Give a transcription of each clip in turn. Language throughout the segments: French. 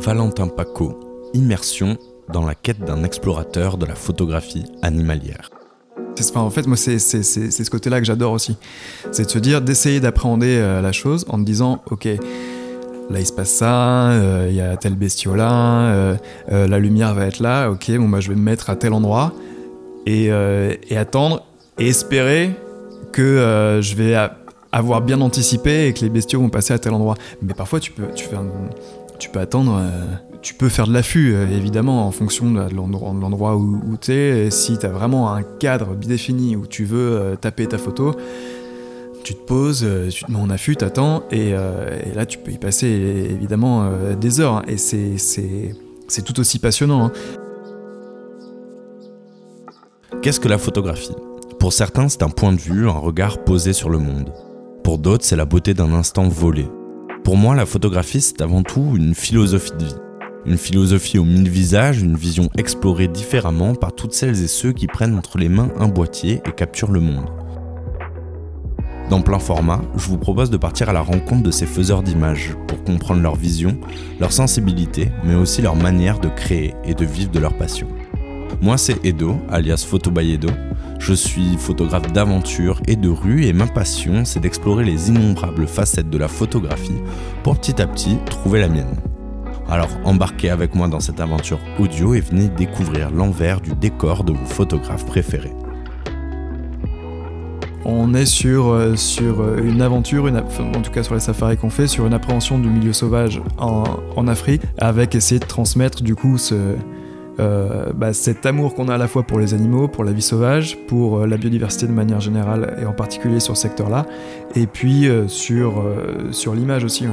Valentin Paco, Immersion dans la quête d'un explorateur de la photographie animalière. En fait, moi, c'est ce côté-là que j'adore aussi. C'est de se dire, d'essayer d'appréhender euh, la chose en te disant, ok, là il se passe ça, euh, il y a tel bestiau là, euh, la lumière va être là, ok, bon bah je vais me mettre à tel endroit et, attendre et espérer que je vais avoir bien anticipé et que les bestiaux vont passer à tel endroit. Mais parfois tu peux, tu fais tu peux attendre tu peux faire de l'affût, euh, évidemment, en fonction de l'endroit où, tu es. si tu as vraiment un cadre bien défini où tu veux euh, taper ta photo, tu te poses, euh, tu te mets en affût, t'attends, et, et là tu peux y passer évidemment des heures. Hein. et c'est tout aussi passionnant. Hein. Qu'est-ce que la photographie? Pour certains, c'est un point de vue, un regard posé sur le monde. Pour d'autres, c'est la beauté d'un instant volé. Pour moi, la photographie, c'est avant tout une philosophie de vie. Une philosophie aux mille visages, une vision explorée différemment par toutes celles et ceux qui prennent entre les mains un boîtier et capturent le monde. Dans plein format, je vous propose de partir à la rencontre de ces faiseurs d'images pour comprendre leur vision, leur sensibilité, mais aussi leur manière de créer et de vivre de leur passion. Moi, c'est Edo, alias Photo by Edo. Je suis photographe d'aventure et de rue et ma passion, c'est d'explorer les innombrables facettes de la photographie pour petit à petit trouver la mienne. Alors embarquez avec moi dans cette aventure audio et venez découvrir l'envers du décor de vos photographes préférés. On est sur, euh, sur euh, une aventure, en tout cas sur les safaris qu'on fait, sur une appréhension du milieu sauvage en, Afrique, avec essayer de transmettre du coup ce, euh, bah, cet amour qu'on a à la fois pour les animaux, pour la vie sauvage, pour la biodiversité de manière générale et en particulier sur ce secteur-là, et puis sur, sur l'image aussi.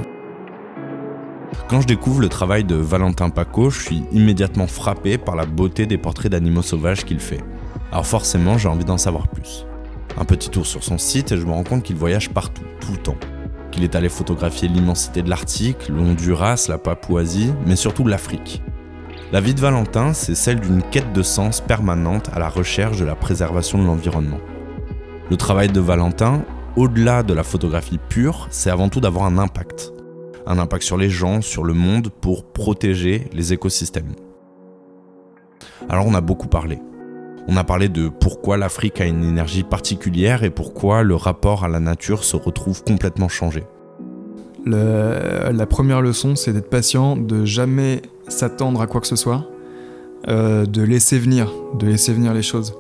Quand je découvre le travail de Valentin Paco, je suis immédiatement frappé par la beauté des portraits d'animaux sauvages qu'il fait. Alors forcément, j'ai envie d'en savoir plus. Un petit tour sur son site et je me rends compte qu'il voyage partout, tout le temps. Qu'il est allé photographier l'immensité de l'Arctique, l'Honduras, la Papouasie, mais surtout l'Afrique. La vie de Valentin, c'est celle d'une quête de sens permanente à la recherche de la préservation de l'environnement. Le travail de Valentin, au-delà de la photographie pure, c'est avant tout d'avoir un impact, un impact sur les gens, sur le monde, pour protéger les écosystèmes. Alors on a beaucoup parlé. On a parlé de pourquoi l'Afrique a une énergie particulière et pourquoi le rapport à la nature se retrouve complètement changé. La première leçon, c'est d'être patient, de jamais s'attendre à quoi que ce soit, euh, de laisser venir, de laisser venir les choses.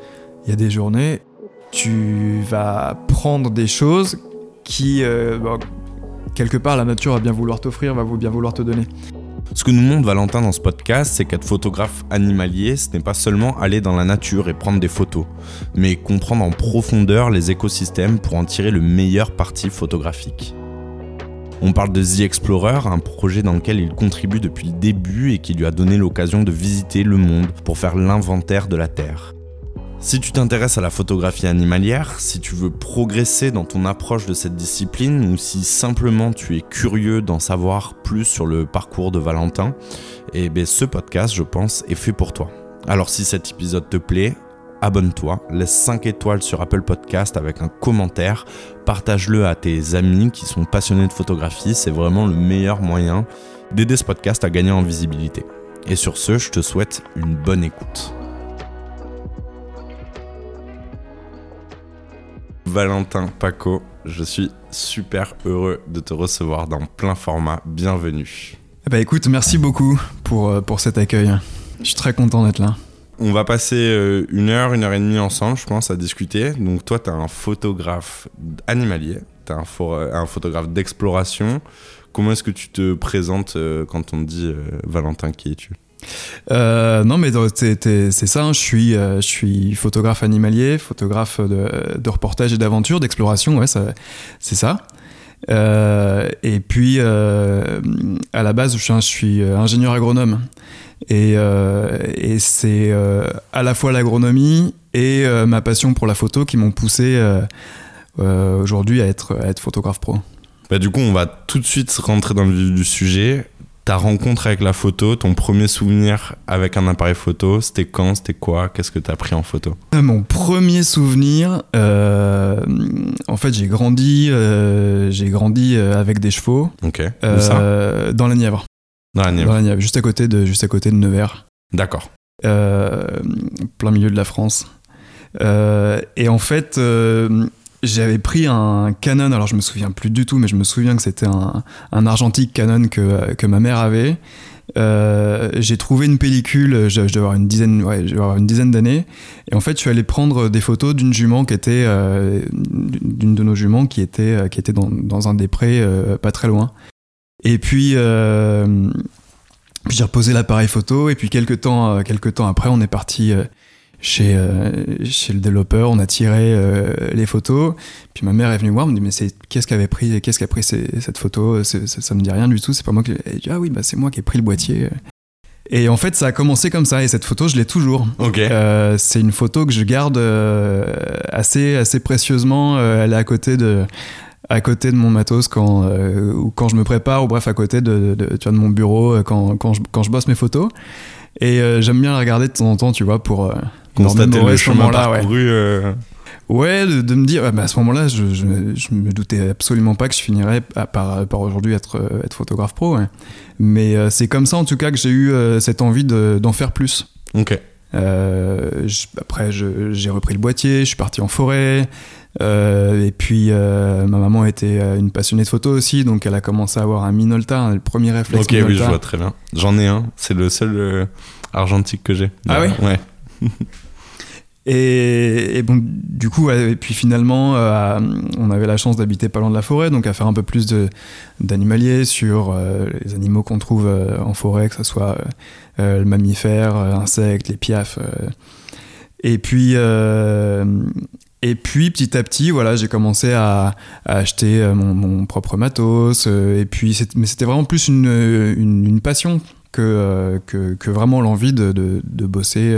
Il y a des journées, tu vas prendre des choses qui, euh, quelque part, la nature va bien vouloir t'offrir, va bien vouloir te donner. Ce que nous montre Valentin dans ce podcast, c'est qu'être photographe animalier, ce n'est pas seulement aller dans la nature et prendre des photos, mais comprendre en profondeur les écosystèmes pour en tirer le meilleur parti photographique. On parle de The Explorer, un projet dans lequel il contribue depuis le début et qui lui a donné l'occasion de visiter le monde pour faire l'inventaire de la Terre. Si tu t'intéresses à la photographie animalière, si tu veux progresser dans ton approche de cette discipline ou si simplement tu es curieux d'en savoir plus sur le parcours de Valentin, eh bien ce podcast, je pense, est fait pour toi. Alors si cet épisode te plaît, abonne-toi, laisse 5 étoiles sur Apple Podcast avec un commentaire, partage-le à tes amis qui sont passionnés de photographie, c'est vraiment le meilleur moyen d'aider ce podcast à gagner en visibilité. Et sur ce, je te souhaite une bonne écoute. Valentin Paco, je suis super heureux de te recevoir dans plein format. Bienvenue. Bah écoute, merci beaucoup pour, euh, pour cet accueil. Je suis très content d'être là. On va passer euh, une heure, une heure et demie ensemble, je pense, à discuter. Donc toi, tu es un photographe animalier, tu es un, photographe d'exploration. Comment est-ce que tu te présentes euh, quand on te dit Valentin, qui es-tu? Euh, non, mais c'est ça. Hein. je, suis, euh, suis photographe animalier, photographe de, reportage et d'aventure, d'exploration. Ouais, c'est ça. Euh, et puis, à la base, je suis, ingénieur agronome. Et, et c'est à la fois l'agronomie et ma passion pour la photo qui m'ont poussé aujourd'hui à être, à être photographe pro. Bah, du coup, on va tout de suite rentrer dans le vif du sujet ta rencontre avec la photo, ton premier souvenir avec un appareil photo, c'était quand, c'était quoi, qu'est-ce que tu as pris en photo? Euh, Mon premier souvenir, euh, en fait j'ai grandi, euh, j'ai grandi avec des chevaux Ok. ça? dans la Nièvre. Dans la Nièvre. Dans la Nièvre, juste à côté de, juste à côté de Nevers. D'accord. Euh, plein milieu de la France. Euh, et en fait, euh, j'avais pris un Canon, alors je me souviens plus du tout, mais je me souviens que c'était un, un argentique Canon que, que ma mère avait. Euh, j'ai trouvé une pellicule, je, je devais avoir une dizaine, ouais, je devais avoir une dizaine d'années, et en fait, je suis allé prendre des photos d'une jument qui était, euh, d'une de nos juments qui était, qui était dans, dans un des prés, euh, pas très loin. Et puis, euh, puis j'ai reposé l'appareil photo, et puis quelques temps, euh, quelques temps après, on est parti euh, chez, chez le développeur, on a tiré les photos, puis ma mère est venue voir, elle me dit mais c'est qu'est-ce qu'avait pris, qu'est-ce qui a pris ces- cette photo, ça, ça me dit rien du tout, c'est pas moi qui, elle dit ah oui bah c'est moi qui ai pris le boîtier. Et en fait ça a commencé comme ça, et cette photo je l'ai toujours. Ok. Euh, c'est une photo que je garde euh, assez, assez précieusement. Euh, elle est à côté de, à côté de mon matos quand, euh, ou quand je me prépare, ou bref, à côté de, de, tu vois, de mon bureau euh, quand, quand, je, quand je bosse mes photos. Et euh, j'aime bien la regarder de temps en temps, tu vois, pour euh, Constater le chemin ouais. parcouru. euh, Ouais, de, de me dire, ah bah, à ce moment-là, je, je, je me doutais absolument pas que je finirais à- par, par aujourd'hui être, être photographe pro. ouais. Mais euh, c'est comme ça, en tout cas, que j'ai eu euh, cette envie de- d'en faire plus. Ok. Euh, je- après, j'ai repris le boîtier, je suis parti en forêt. Euh, et puis, euh, ma maman était euh, une passionnée de photo aussi, donc elle a commencé à avoir un Minolta, hein, le premier réflexe Ok, oui, je vois très bien. J'en ai un. C'est le seul argentique que j'ai. Ah oui Ouais. Et, et bon, du coup, et puis finalement, euh, on avait la chance d'habiter pas loin de la forêt, donc à faire un peu plus d'animalier sur euh, les animaux qu'on trouve euh, en forêt, que ce soit le mammifère, insectes, les piafs. Et puis, et puis petit à petit, voilà, j'ai commencé à, acheter euh, mon, propre matos. euh, et puis, mais c'était vraiment plus une, passion que, euh, que, vraiment l'envie de, bosser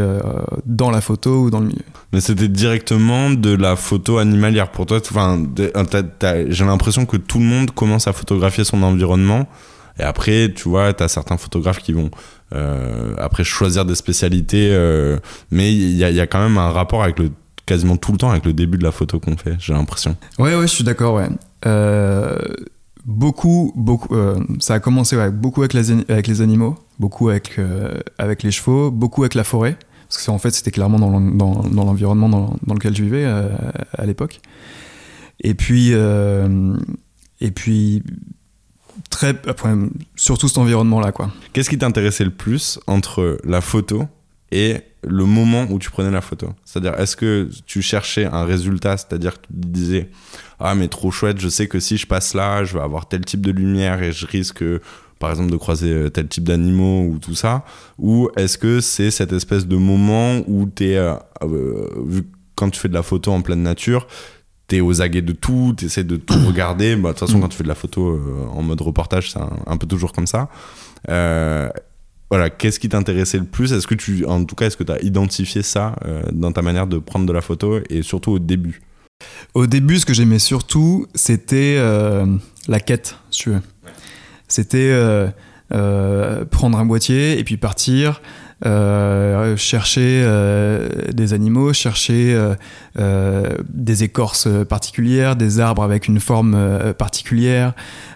dans la photo ou dans le milieu. Mais c'était directement de la photo animalière pour toi. J'ai l'impression que tout le monde commence à photographier son environnement. Et après, tu vois, tu as certains photographes qui vont après choisir des spécialités. mais il y a quand même un rapport avec le quasiment tout le temps avec le début de la photo qu'on fait, j'ai l'impression. Ouais, ouais, je suis d'accord, ouais. Euh, beaucoup, beaucoup, euh, ça a commencé ouais, beaucoup avec les, ani- avec les animaux, beaucoup avec, euh, avec les chevaux, beaucoup avec la forêt. Parce que en fait, c'était clairement dans dans dans l'environnement dans, dans lequel je vivais à l'époque. Et puis, et puis, très, après, surtout cet environnement-là, quoi. Qu'est-ce qui t'intéressait le plus entre la photo et le moment où tu prenais la photo C'est-à-dire, est-ce que tu cherchais un résultat, c'est-à-dire que tu te disais Ah, mais trop chouette, je sais que si je passe là, je vais avoir tel type de lumière et je risque, par exemple, de croiser euh, tel type d'animaux ou tout ça Ou est-ce que c'est cette espèce de moment où tu es, vu que quand tu fais de la photo en pleine nature, t'es aux aguets de tout, t'essaies de tout regarder. Bah, De toute façon, quand tu fais de la photo euh, en mode reportage, c'est un, un peu toujours comme ça. Euh, voilà, qu'est-ce qui t'intéressait le plus? Est-ce que tu, en tout cas, est-ce que tu as identifié ça euh, dans ta manière de prendre de la photo et surtout au début? Au début, ce que j'aimais surtout, c'était euh, la quête, si tu veux. C'était euh, prendre un boîtier et puis partir, chercher euh, des animaux, chercher euh, euh, des écorces particulières, des arbres avec une forme euh, particulière,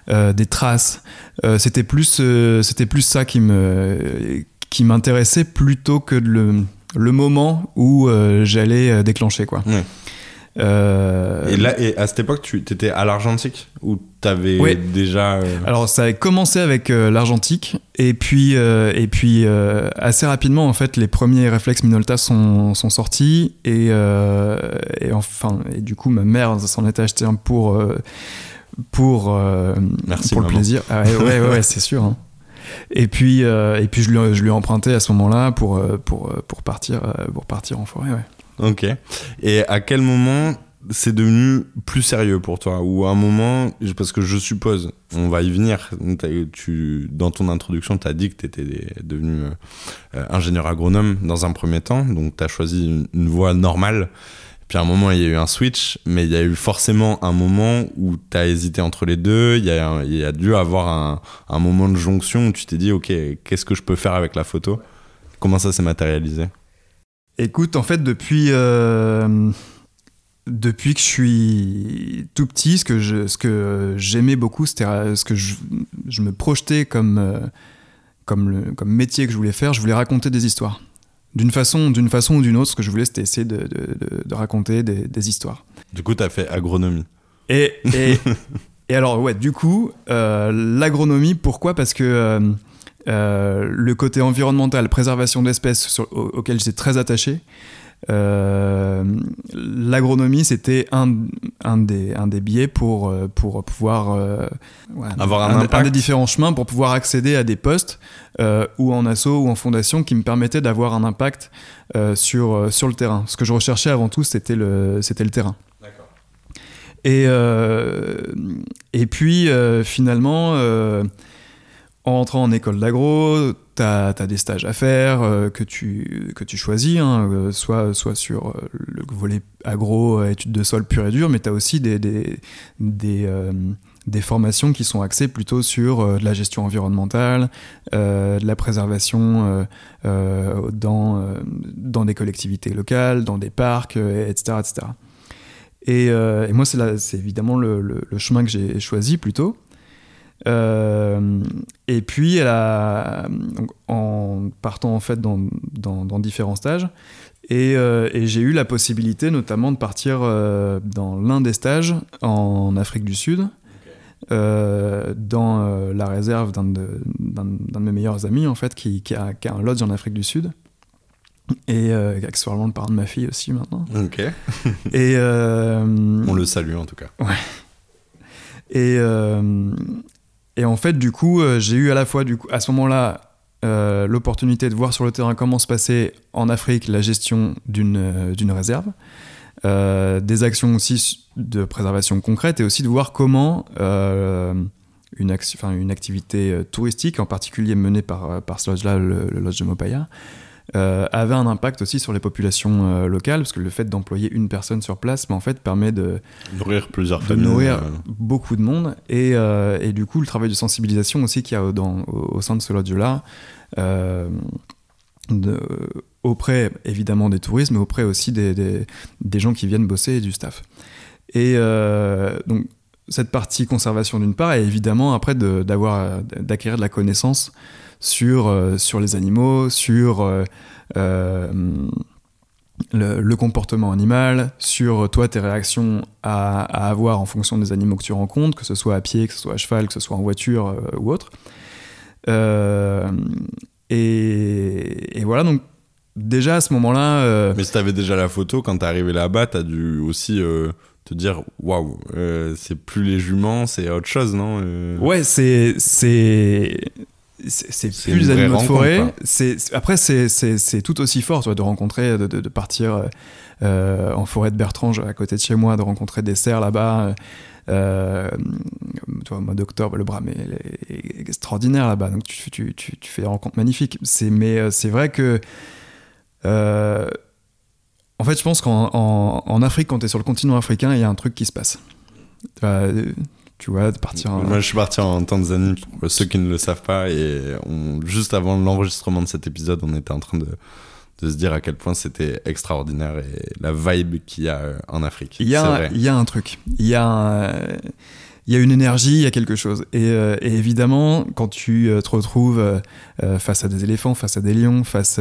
euh, des traces. Euh, c'était plus, euh, c'était plus ça qui me, qui m'intéressait plutôt que le, le moment où euh, j'allais euh, déclencher quoi. Euh, Et là, et à cette époque, tu étais à l'argentique ou t'avais déjà euh, Alors ça a commencé avec euh, l'argentique et puis et puis assez rapidement en fait les premiers réflexes Minolta sont, sont sortis et, et enfin et du coup ma mère s'en était acheté un pour pour Merci, pour le plaisir Ah ouais ouais ouais, ouais, c'est sûr hein. et puis et puis je lui, je lui ai emprunté à ce moment-là pour pour pour partir pour partir en forêt ouais. Ok. Et à quel moment c'est devenu plus sérieux pour toi Ou à un moment, parce que je suppose, on va y venir, tu, dans ton introduction, tu as dit que tu étais devenu euh, ingénieur agronome dans un premier temps, donc tu as choisi une, une voie normale. Puis à un moment, il y a eu un switch, mais il y a eu forcément un moment où tu as hésité entre les deux. Il y a, il y a dû avoir un, un moment de jonction où tu t'es dit, OK, qu'est-ce que je peux faire avec la photo? Comment ça s'est matérialisé? Écoute, en fait, depuis, euh, depuis que je suis tout petit, ce que je, ce que j'aimais beaucoup, c'était euh, ce que je, je me projetais comme, euh, comme, le, comme métier que je voulais faire, je voulais raconter des histoires. D'une façon, d'une façon ou d'une autre, ce que je voulais, c'était essayer de, de, de, raconter des, des, histoires. Du coup, tu as fait agronomie. Et, et, et, alors, ouais, du coup, euh, l'agronomie, pourquoi? Parce que euh, le côté environnemental, préservation d'espèces, auquel j'étais très attaché, euh, l'agronomie, c'était un, un, des, un des biais pour, euh, pour pouvoir euh, avoir un, impact. un, des différents chemins pour pouvoir accéder à des postes ou en asso ou en fondation qui me permettaient d'avoir un impact sur, sur le terrain. Ce que je recherchais avant tout, c'était le, c'était le terrain. Et, et puis finalement, en entrant en école d'agro, tu as, des stages à faire euh, que, tu, que tu choisis, hein, euh, soit, soit sur euh, le volet agro, études de sol pur et dur, mais tu as aussi des, des, formations qui sont axées plutôt sur la gestion environnementale, de la préservation dans, dans des collectivités locales, dans des parcs, etc. etc. Et, moi, c'est évidemment le chemin que j'ai choisi plutôt. Euh, et puis, elle a, en partant en fait dans, dans, différents stages, et, euh, et j'ai eu la possibilité notamment de partir euh, dans l'un des stages en Afrique du Sud, dans la réserve d'un de, de, mes meilleurs amis en fait, qui, qui, a, qui, a, un lodge en Afrique du Sud. Et accessoirement le parent de ma fille aussi maintenant. Ok. et on le salue en tout cas. Ouais. Et, et en fait, du coup, euh, j'ai eu à la fois, du coup, à ce moment-là, euh, l'opportunité de voir sur le terrain comment se passait en Afrique la gestion d'une euh, réserve, des actions aussi de préservation concrète et aussi de voir comment une, une activité touristique, en particulier menée par, par ce lodge-là, le, le, lodge de Mopaya, euh, avait un impact aussi sur les populations euh, locales, parce que le fait d'employer une personne sur place, mais en fait, permet de nourrir plusieurs de nourrir euh. beaucoup de monde, et, et, du coup, le travail de sensibilisation aussi qu'il y a dans, au, sein de ce lodge-là, auprès évidemment des touristes, mais auprès aussi des, des, des, gens qui viennent bosser et du staff. Et donc, cette partie conservation d'une part, et évidemment après d'acquérir de, de, la connaissance sur, euh, sur les animaux, sur euh, euh, le, comportement animal, sur toi tes réactions à, avoir en fonction des animaux que tu rencontres, que ce soit à pied, que ce soit à cheval, que ce soit en voiture ou autre. Et, et, voilà, donc déjà à ce moment-là. Mais si t'avais déjà la photo, quand t'es arrivé là-bas, t'as dû aussi te dire waouh, c'est plus les juments, c'est autre chose, non Ouais, c'est c'est plus les animaux de forêt. après c'est tout aussi fort de rencontrer, de, de, partir euh, en forêt de Bertrange à côté de chez moi, de rencontrer des cerfs là-bas. Euh, toi, mois d'octobre, le Bram est, extraordinaire là-bas, donc tu, tu, tu, tu, fais des rencontres magnifiques. Mais euh, c'est vrai que euh, en fait, je pense qu'en en, Afrique, quand tu es sur le continent africain, il y a un truc qui se passe tu vois, de partir. Moi, je suis parti en Tanzanie, pour ceux qui ne le savent pas, et on, juste avant l'enregistrement de cet épisode, on était en train de, de se dire à quel point c'était extraordinaire et la vibe qu'il y a euh, en Afrique. Il y a, il y a un truc. Il y a un, il y a une énergie, il y a quelque chose. Et, euh, évidemment, quand tu euh, te retrouves euh, face à des éléphants, face à des lions, face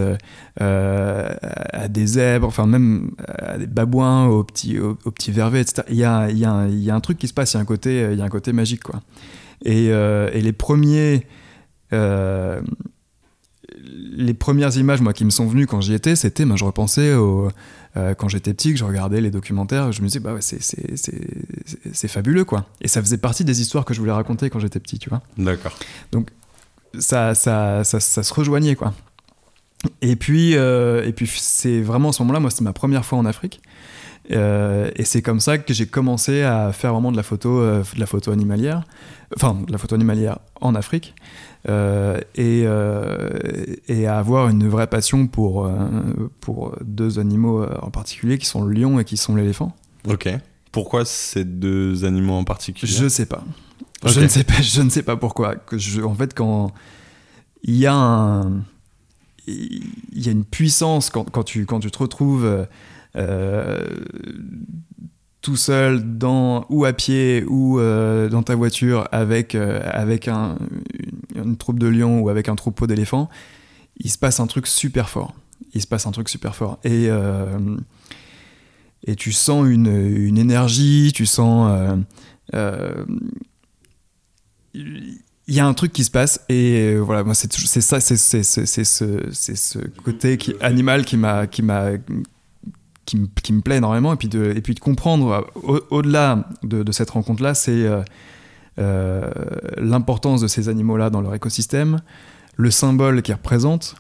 à des zèbres, enfin même à des babouins, aux petits, aux, petits vervets, etc., il y a, y, a y a un truc qui se passe, il y a un côté, y a un côté magique. Quoi. Et les premiers les premières images moi qui me sont venues quand j'y étais c'était ben, je repensais au, euh, quand j'étais petit, que je regardais les documentaires, je me disais, bah ouais, c'est fabuleux, quoi. Et ça faisait partie des histoires que je voulais raconter quand j'étais petit, tu vois. D'accord. Donc, ça, ça, ça, ça, se rejoignait, quoi. Et puis, euh, et puis c'est vraiment à ce moment-là, moi, c'était ma première fois en Afrique. Euh, et c'est comme ça que j'ai commencé à faire vraiment de la photo, de la photo animalière, enfin de la photo animalière en Afrique. Euh, et, euh, et, à avoir une vraie passion pour, euh, pour deux animaux en particulier qui sont le lion et qui sont l'éléphant. Ok. Pourquoi ces deux animaux en particulier? Je sais pas. Je ne sais pas. Je ne sais pas pourquoi. Que je, en fait, quand il y a un, il y a une puissance quand, quand, tu quand tu te retrouves euh, tout seul ou à pied ou dans ta voiture avec avec un, une troupe de lions ou avec un troupeau d'éléphants, il se passe un truc super fort. Il se passe un truc super fort. Et, euh, et tu sens une, une énergie, tu sens. euh, euh, il y a un truc qui se passe et euh, voilà moi c'est ça c'est ce ce côté animal qui m'a qui m'a qui me, qui me plaît énormément et puis de et puis de comprendre euh, au- au-delà de, de cette rencontre là c'est euh, euh, l'importance de ces animaux là dans leur écosystème le symbole qu'ils représentent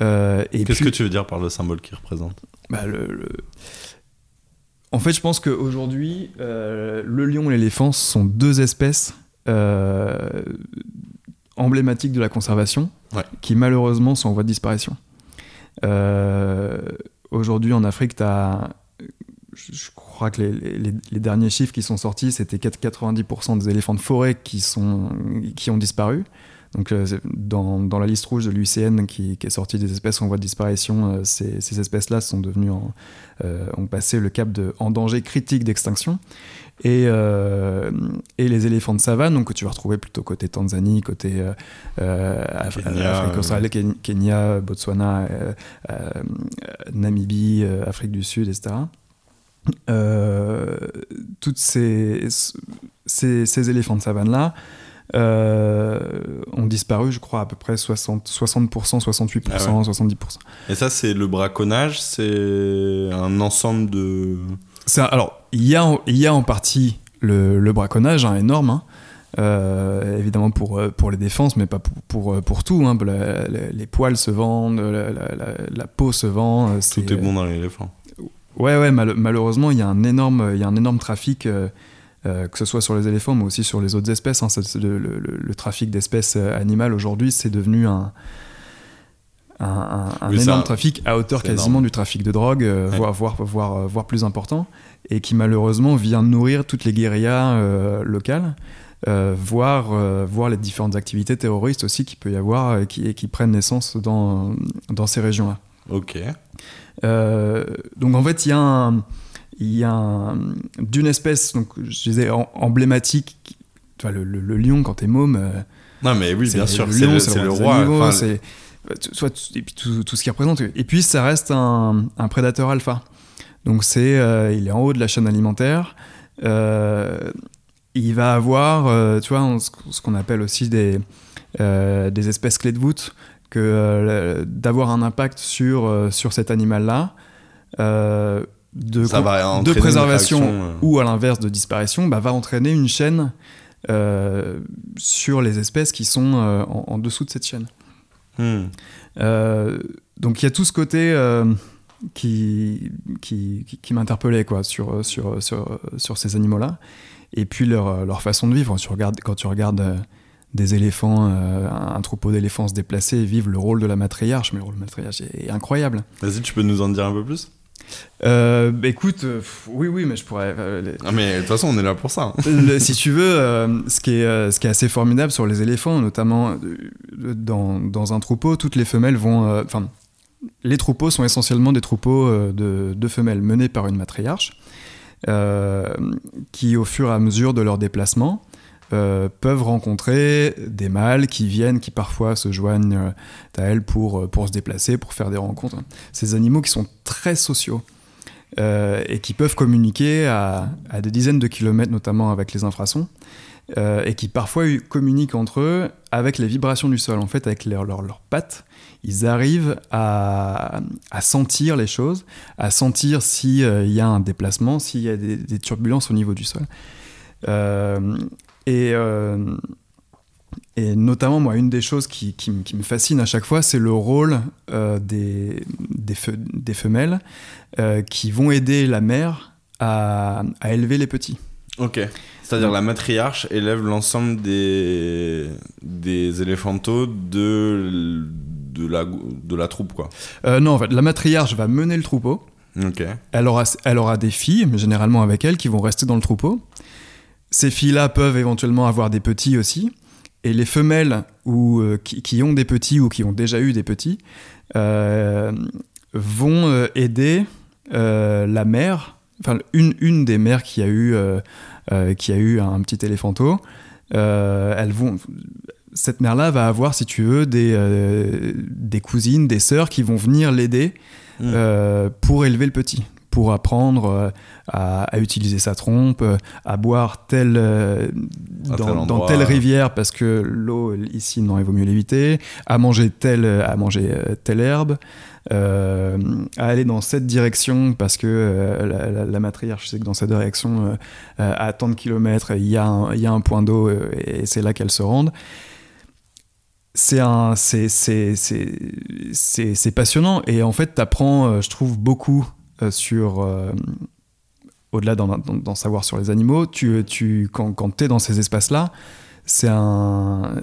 euh, Qu'est-ce que tu veux dire par le symbole qu'il représente bah, le, le- En fait, je pense qu'aujourd'hui, euh, le lion et l'éléphant sont deux espèces emblématiques de la conservation Ouais. qui malheureusement sont en voie de disparition. Aujourd'hui, en Afrique, tu as. Je crois que les, les- les derniers chiffres qui sont sortis, c'était 90% des éléphants de forêt qui, sont, qui ont disparu. Donc, euh, dans, dans la liste rouge de l'UICN qui, qui est sortie des espèces en voie de disparition, euh, ces, ces espèces-là sont devenues en- euh, ont passé le cap de en danger critique d'extinction. Et, et les éléphants de savane, donc que tu vas retrouver plutôt côté Tanzanie, côté Af- Kenya, Afrique australe, Ken- Kenya, Botswana, Namibie, Afrique du Sud, etc. Toutes ces, ces, ces éléphants de savane-là ont disparu, je crois, à peu près 60%, 60% 68%, Ah ouais. 70%. Et ça, c'est le braconnage, c'est un ensemble de. Ça, alors, il y, a, y a en partie le, le braconnage hein, énorme, hein. Euh, évidemment pour, euh, pour les défenses, mais pas pour, pour, euh, pour tout. hein. La- la- les poils se vendent, la, peau se vend. euh, Tout est bon dans l'éléphant. Ouais, ouais, mal- malheureusement, il y, a un énorme- il y a un énorme trafic, euh, euh, que ce soit sur les éléphants, mais aussi sur les autres espèces. hein. Le, le- le- le trafic d'espèces euh, animales aujourd'hui, c'est devenu un, un, un- un Oui, ça, énorme trafic à hauteur quasiment énorme. du trafic de drogue, euh, Ouais. voire, voire, voire, voire plus important, et qui malheureusement vient nourrir toutes les guérillas euh, locales. euh, voire, euh, voire les différentes activités terroristes aussi qu'il peut y avoir euh, qui, et qui prennent naissance dans, dans ces régions-là. Ok. Donc en fait, il y a, un- il y a un- d'une espèce, donc je disais em- emblématique, qui- le, le- le lion quand t'es môme, euh, Non, mais oui, bien sûr, le lion, c'est c'est le roi. animaux, enfin, c'est soit tout- et puis tout, tout ce qu'il représente. Et puis ça reste un, un prédateur alpha. Donc c'est, euh, il est en haut de la chaîne alimentaire. Euh, il va avoir, euh, tu vois, ce qu'on appelle aussi des, des espèces clés de voûte, que d'avoir un impact sur, sur cet animal-là, de, de préservation euh, ou à l'inverse de disparition, bah, va entraîner une chaîne euh, sur les espèces qui sont euh, en, en dessous de cette chaîne. hmm. Euh, donc il y a tout ce côté qui, qui, qui, qui m'interpellait quoi, sur, sur, sur, sur ces animaux-là. Et puis leur, leur façon de vivre. Tu regardes, quand tu regardes des éléphants, euh, un, un troupeau d'éléphants se déplacer et vivre le rôle de la matriarche, mais le rôle de la matriarche est, est incroyable. Vas-y, tu peux nous en dire un peu plus? Euh, écoute, euh, oui, oui, mais je pourrais. euh, les- Ah, mais de toute façon, on est là pour ça. hein. Le- si tu veux, euh, ce, qui est, ce qui est assez formidable sur les éléphants, notamment dans, dans un troupeau, toutes les femelles vont. Enfin, les troupeaux sont essentiellement des troupeaux de, de femelles menés par une matriarche, qui, au fur et à mesure de leur déplacement, euh, peuvent rencontrer des mâles qui viennent, qui parfois se joignent euh, à elles pour, euh, pour se déplacer, pour faire des rencontres. Ces animaux qui sont très sociaux euh, et qui peuvent communiquer à, à des dizaines de kilomètres, notamment avec les infrasons, euh, et qui parfois communiquent entre eux avec les vibrations du sol. En fait, avec leurs leurs pattes, ils arrivent à, à sentir les choses, à sentir s'il y a un déplacement, s'il y a des turbulences au niveau du sol. Euh, et, euh, et notamment, moi, une des choses qui, qui me- qui me fascine à chaque fois, c'est le rôle euh, des, des, fe- des femelles euh, qui vont aider la mère à, à élever les petits. Ok. C'est-à-dire la matriarche élève l'ensemble des, des éléphantaux de, de, la, de la troupe, quoi. Non, en fait, la matriarche va mener le troupeau. Ok. Elle aura, elle aura des filles, mais généralement avec elle, qui vont rester dans le troupeau. Ces filles-là peuvent éventuellement avoir des petits aussi. Et les femelles ou, euh, qui, qui ont des petits ou qui ont déjà eu des petits euh, vont euh, aider la mère, enfin une, une des mères qui a eu, qui a eu un petit éléphanto. elles vont cette mère-là va avoir, si tu veux, des, euh, des cousines, des sœurs qui vont venir l'aider Mm. euh, pour élever le petit, pour apprendre euh, à, à utiliser sa trompe, euh, à boire tel, euh, dans, tel dans endroit. telle rivière parce que l'eau ici, non, il vaut mieux l'éviter, à manger telle, à manger telle herbe. euh, à aller dans cette direction parce que euh, la, la- la matriarche sait que dans cette direction, euh, à tant de kilomètres, il y, a un- il y a un point d'eau et c'est là qu'elle se rende c'est un c'est c'est c'est c'est c'est passionnant et en fait t'apprends je trouve beaucoup sur euh, au-delà d'en savoir sur les animaux tu tu quand quand t'es dans ces espaces là c'est un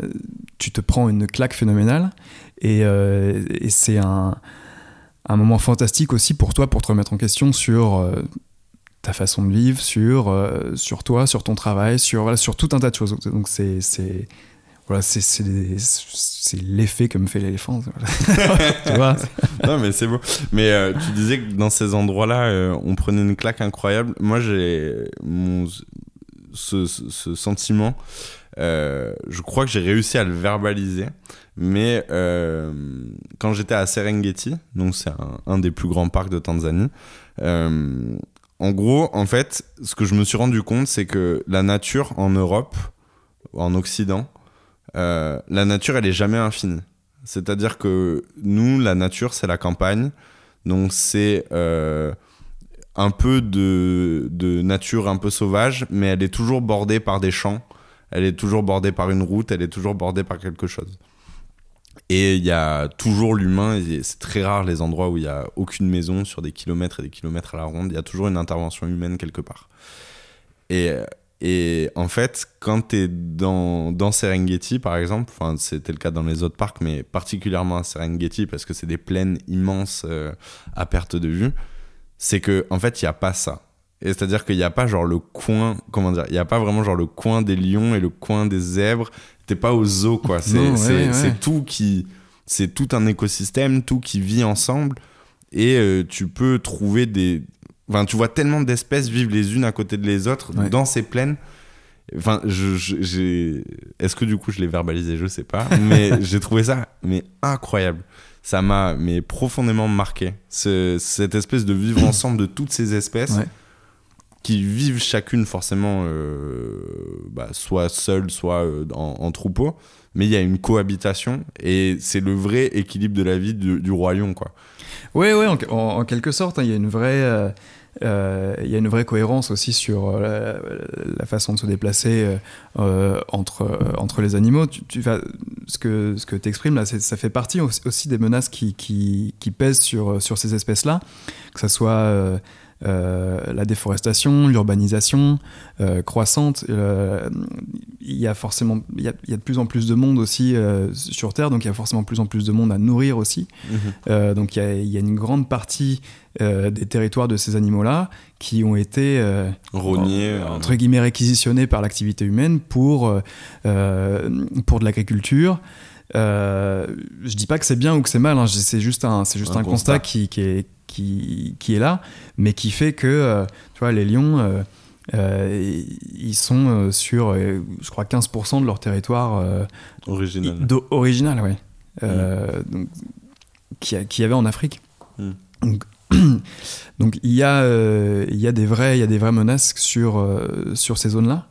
tu te prends une claque phénoménale et, euh, et c'est un un moment fantastique aussi pour toi pour te remettre en question sur euh, ta façon de vivre sur euh, sur toi sur ton travail sur voilà sur tout un tas de choses. Donc c'est voilà, c'est l'effet que me fait l'éléphant. tu vois non, mais c'est beau. Mais euh, tu disais que dans ces endroits-là, euh, on prenait une claque incroyable. Moi, j'ai mon ce, ce- ce sentiment. euh, je crois que j'ai réussi à le verbaliser, mais quand j'étais à Serengeti, donc c'est un, un des plus grands parcs de Tanzanie, en gros, en fait, ce que je me suis rendu compte, c'est que la nature en Europe, en Occident, euh, la nature, elle est jamais infinie. C'est-à-dire que nous, la nature, c'est la campagne. Donc, c'est euh, un peu de, de nature un peu sauvage, mais elle est toujours bordée par des champs. Elle est toujours bordée par une route. Elle est toujours bordée par quelque chose. Et il y a toujours l'humain. C'est très rare les endroits où il n'y a aucune maison sur des kilomètres et des kilomètres à la ronde. Il y a toujours une intervention humaine quelque part. Et, et en fait, quand tu es dans, dans Serengeti, par exemple, enfin, c'était le cas dans les autres parcs, mais particulièrement à Serengeti, parce que c'est des plaines immenses euh, à perte de vue, c'est que en fait, il n'y a pas ça. Et c'est-à-dire qu'il n'y a pas genre le coin, comment dire, il n'y a pas vraiment genre le coin des lions et le coin des zèbres. T'es pas au zoo, quoi. C'est ouais, ouais. tout qui. C'est tout un écosystème, tout qui vit ensemble. Et euh, tu peux trouver des. Enfin, tu vois tellement d'espèces vivre les unes à côté de les autres Ouais. dans ces plaines. Enfin, je, je-. Est-ce que du coup je l'ai verbalisé? Je sais pas. Mais j'ai trouvé ça mais incroyable. Ça m'a mais profondément marqué. Ce- cette espèce de vivre ensemble de toutes ces espèces Ouais. qui vivent chacune forcément euh, bah, soit seules, soit euh, en, en troupeau. Mais il y a une cohabitation et c'est le vrai équilibre de la vie du, du royaume, quoi. Ouais, ouais, en, en- en quelque sorte, hein, il y a une vraie, euh, euh, il y a une vraie cohérence aussi sur euh, la, façon de se déplacer euh, entre, entre les animaux. Tu, ce que, ce que tu exprimes là, ça fait partie aussi, des menaces qui, qui, pèsent sur, sur ces espèces-là, que ce soit la déforestation, l'urbanisation euh, croissante. euh, il y a forcément, il y a, il y a de plus en plus de monde aussi euh, sur Terre, donc il y a forcément de plus en plus de monde à nourrir aussi. Euh, donc il y, a- il y a une grande partie euh, des territoires de ces animaux-là qui ont été euh, en- entre guillemets réquisitionnés par l'activité humaine pour, euh, euh, pour de l'agriculture. Euh, je dis pas que c'est bien ou que c'est mal, hein, c'est juste un, c'est juste Un un, constat. constat, qui, qui, est, qui, qui est là, mais qui fait que euh, tu vois, les lions, euh, euh, ils sont sur, je crois, 15% de leur territoire original. original, ouais. Euh, donc, qui, qui y avait en Afrique. Mm. Donc, donc il y a, euh, il y a des vrais, il y a des vraies menaces sur euh, sur ces zones-là.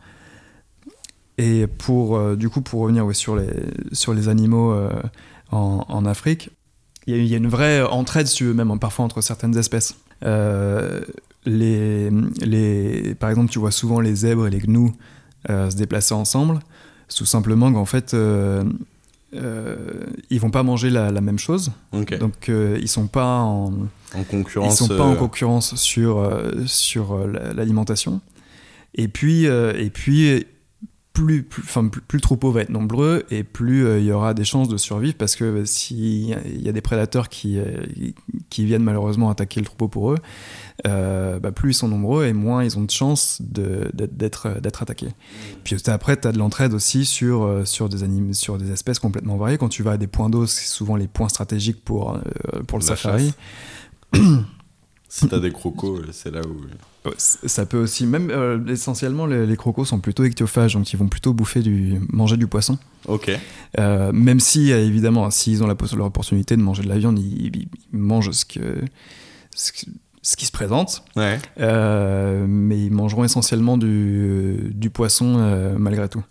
Et pour euh, du coup pour revenir ouais, sur les sur les animaux en, en Afrique, il y, a, il y a une vraie entraide, si tu veux, même hein, parfois entre certaines espèces. Euh, les, les, par exemple, tu vois souvent les zèbres et les gnous euh, se déplacer ensemble, tout simplement qu'en fait, euh, euh, ils vont pas manger la, la même chose, donc ils sont pas en, en ils concurrence. sont pas en concurrence sur sur la- l'alimentation. Et puis et puis plus plus, enfin, plus, plus le troupeau va être nombreux et plus euh, il y aura des chances de survivre parce que s'il y a des prédateurs qui, euh, qui viennent malheureusement attaquer le troupeau pour eux, euh, bah, plus ils sont nombreux et moins ils ont de chances d'être d'être attaqués. Puis après, tu as de l'entraide aussi sur, sur, des sur des espèces complètement variées. Quand tu vas à des points d'eau, c'est souvent les points stratégiques pour, euh, pour le La safari. Si t'as des crocos, c'est là où. Ça peut aussi, même essentiellement, les, crocos sont plutôt ictiophages, donc ils vont plutôt bouffer du, manger du poisson. Ok. même si, évidemment, s'ils ont l'opportunité de manger de la viande, ils, mangent ce que, ce, qui se présente. Ouais. mais ils mangeront essentiellement du, du poisson malgré tout.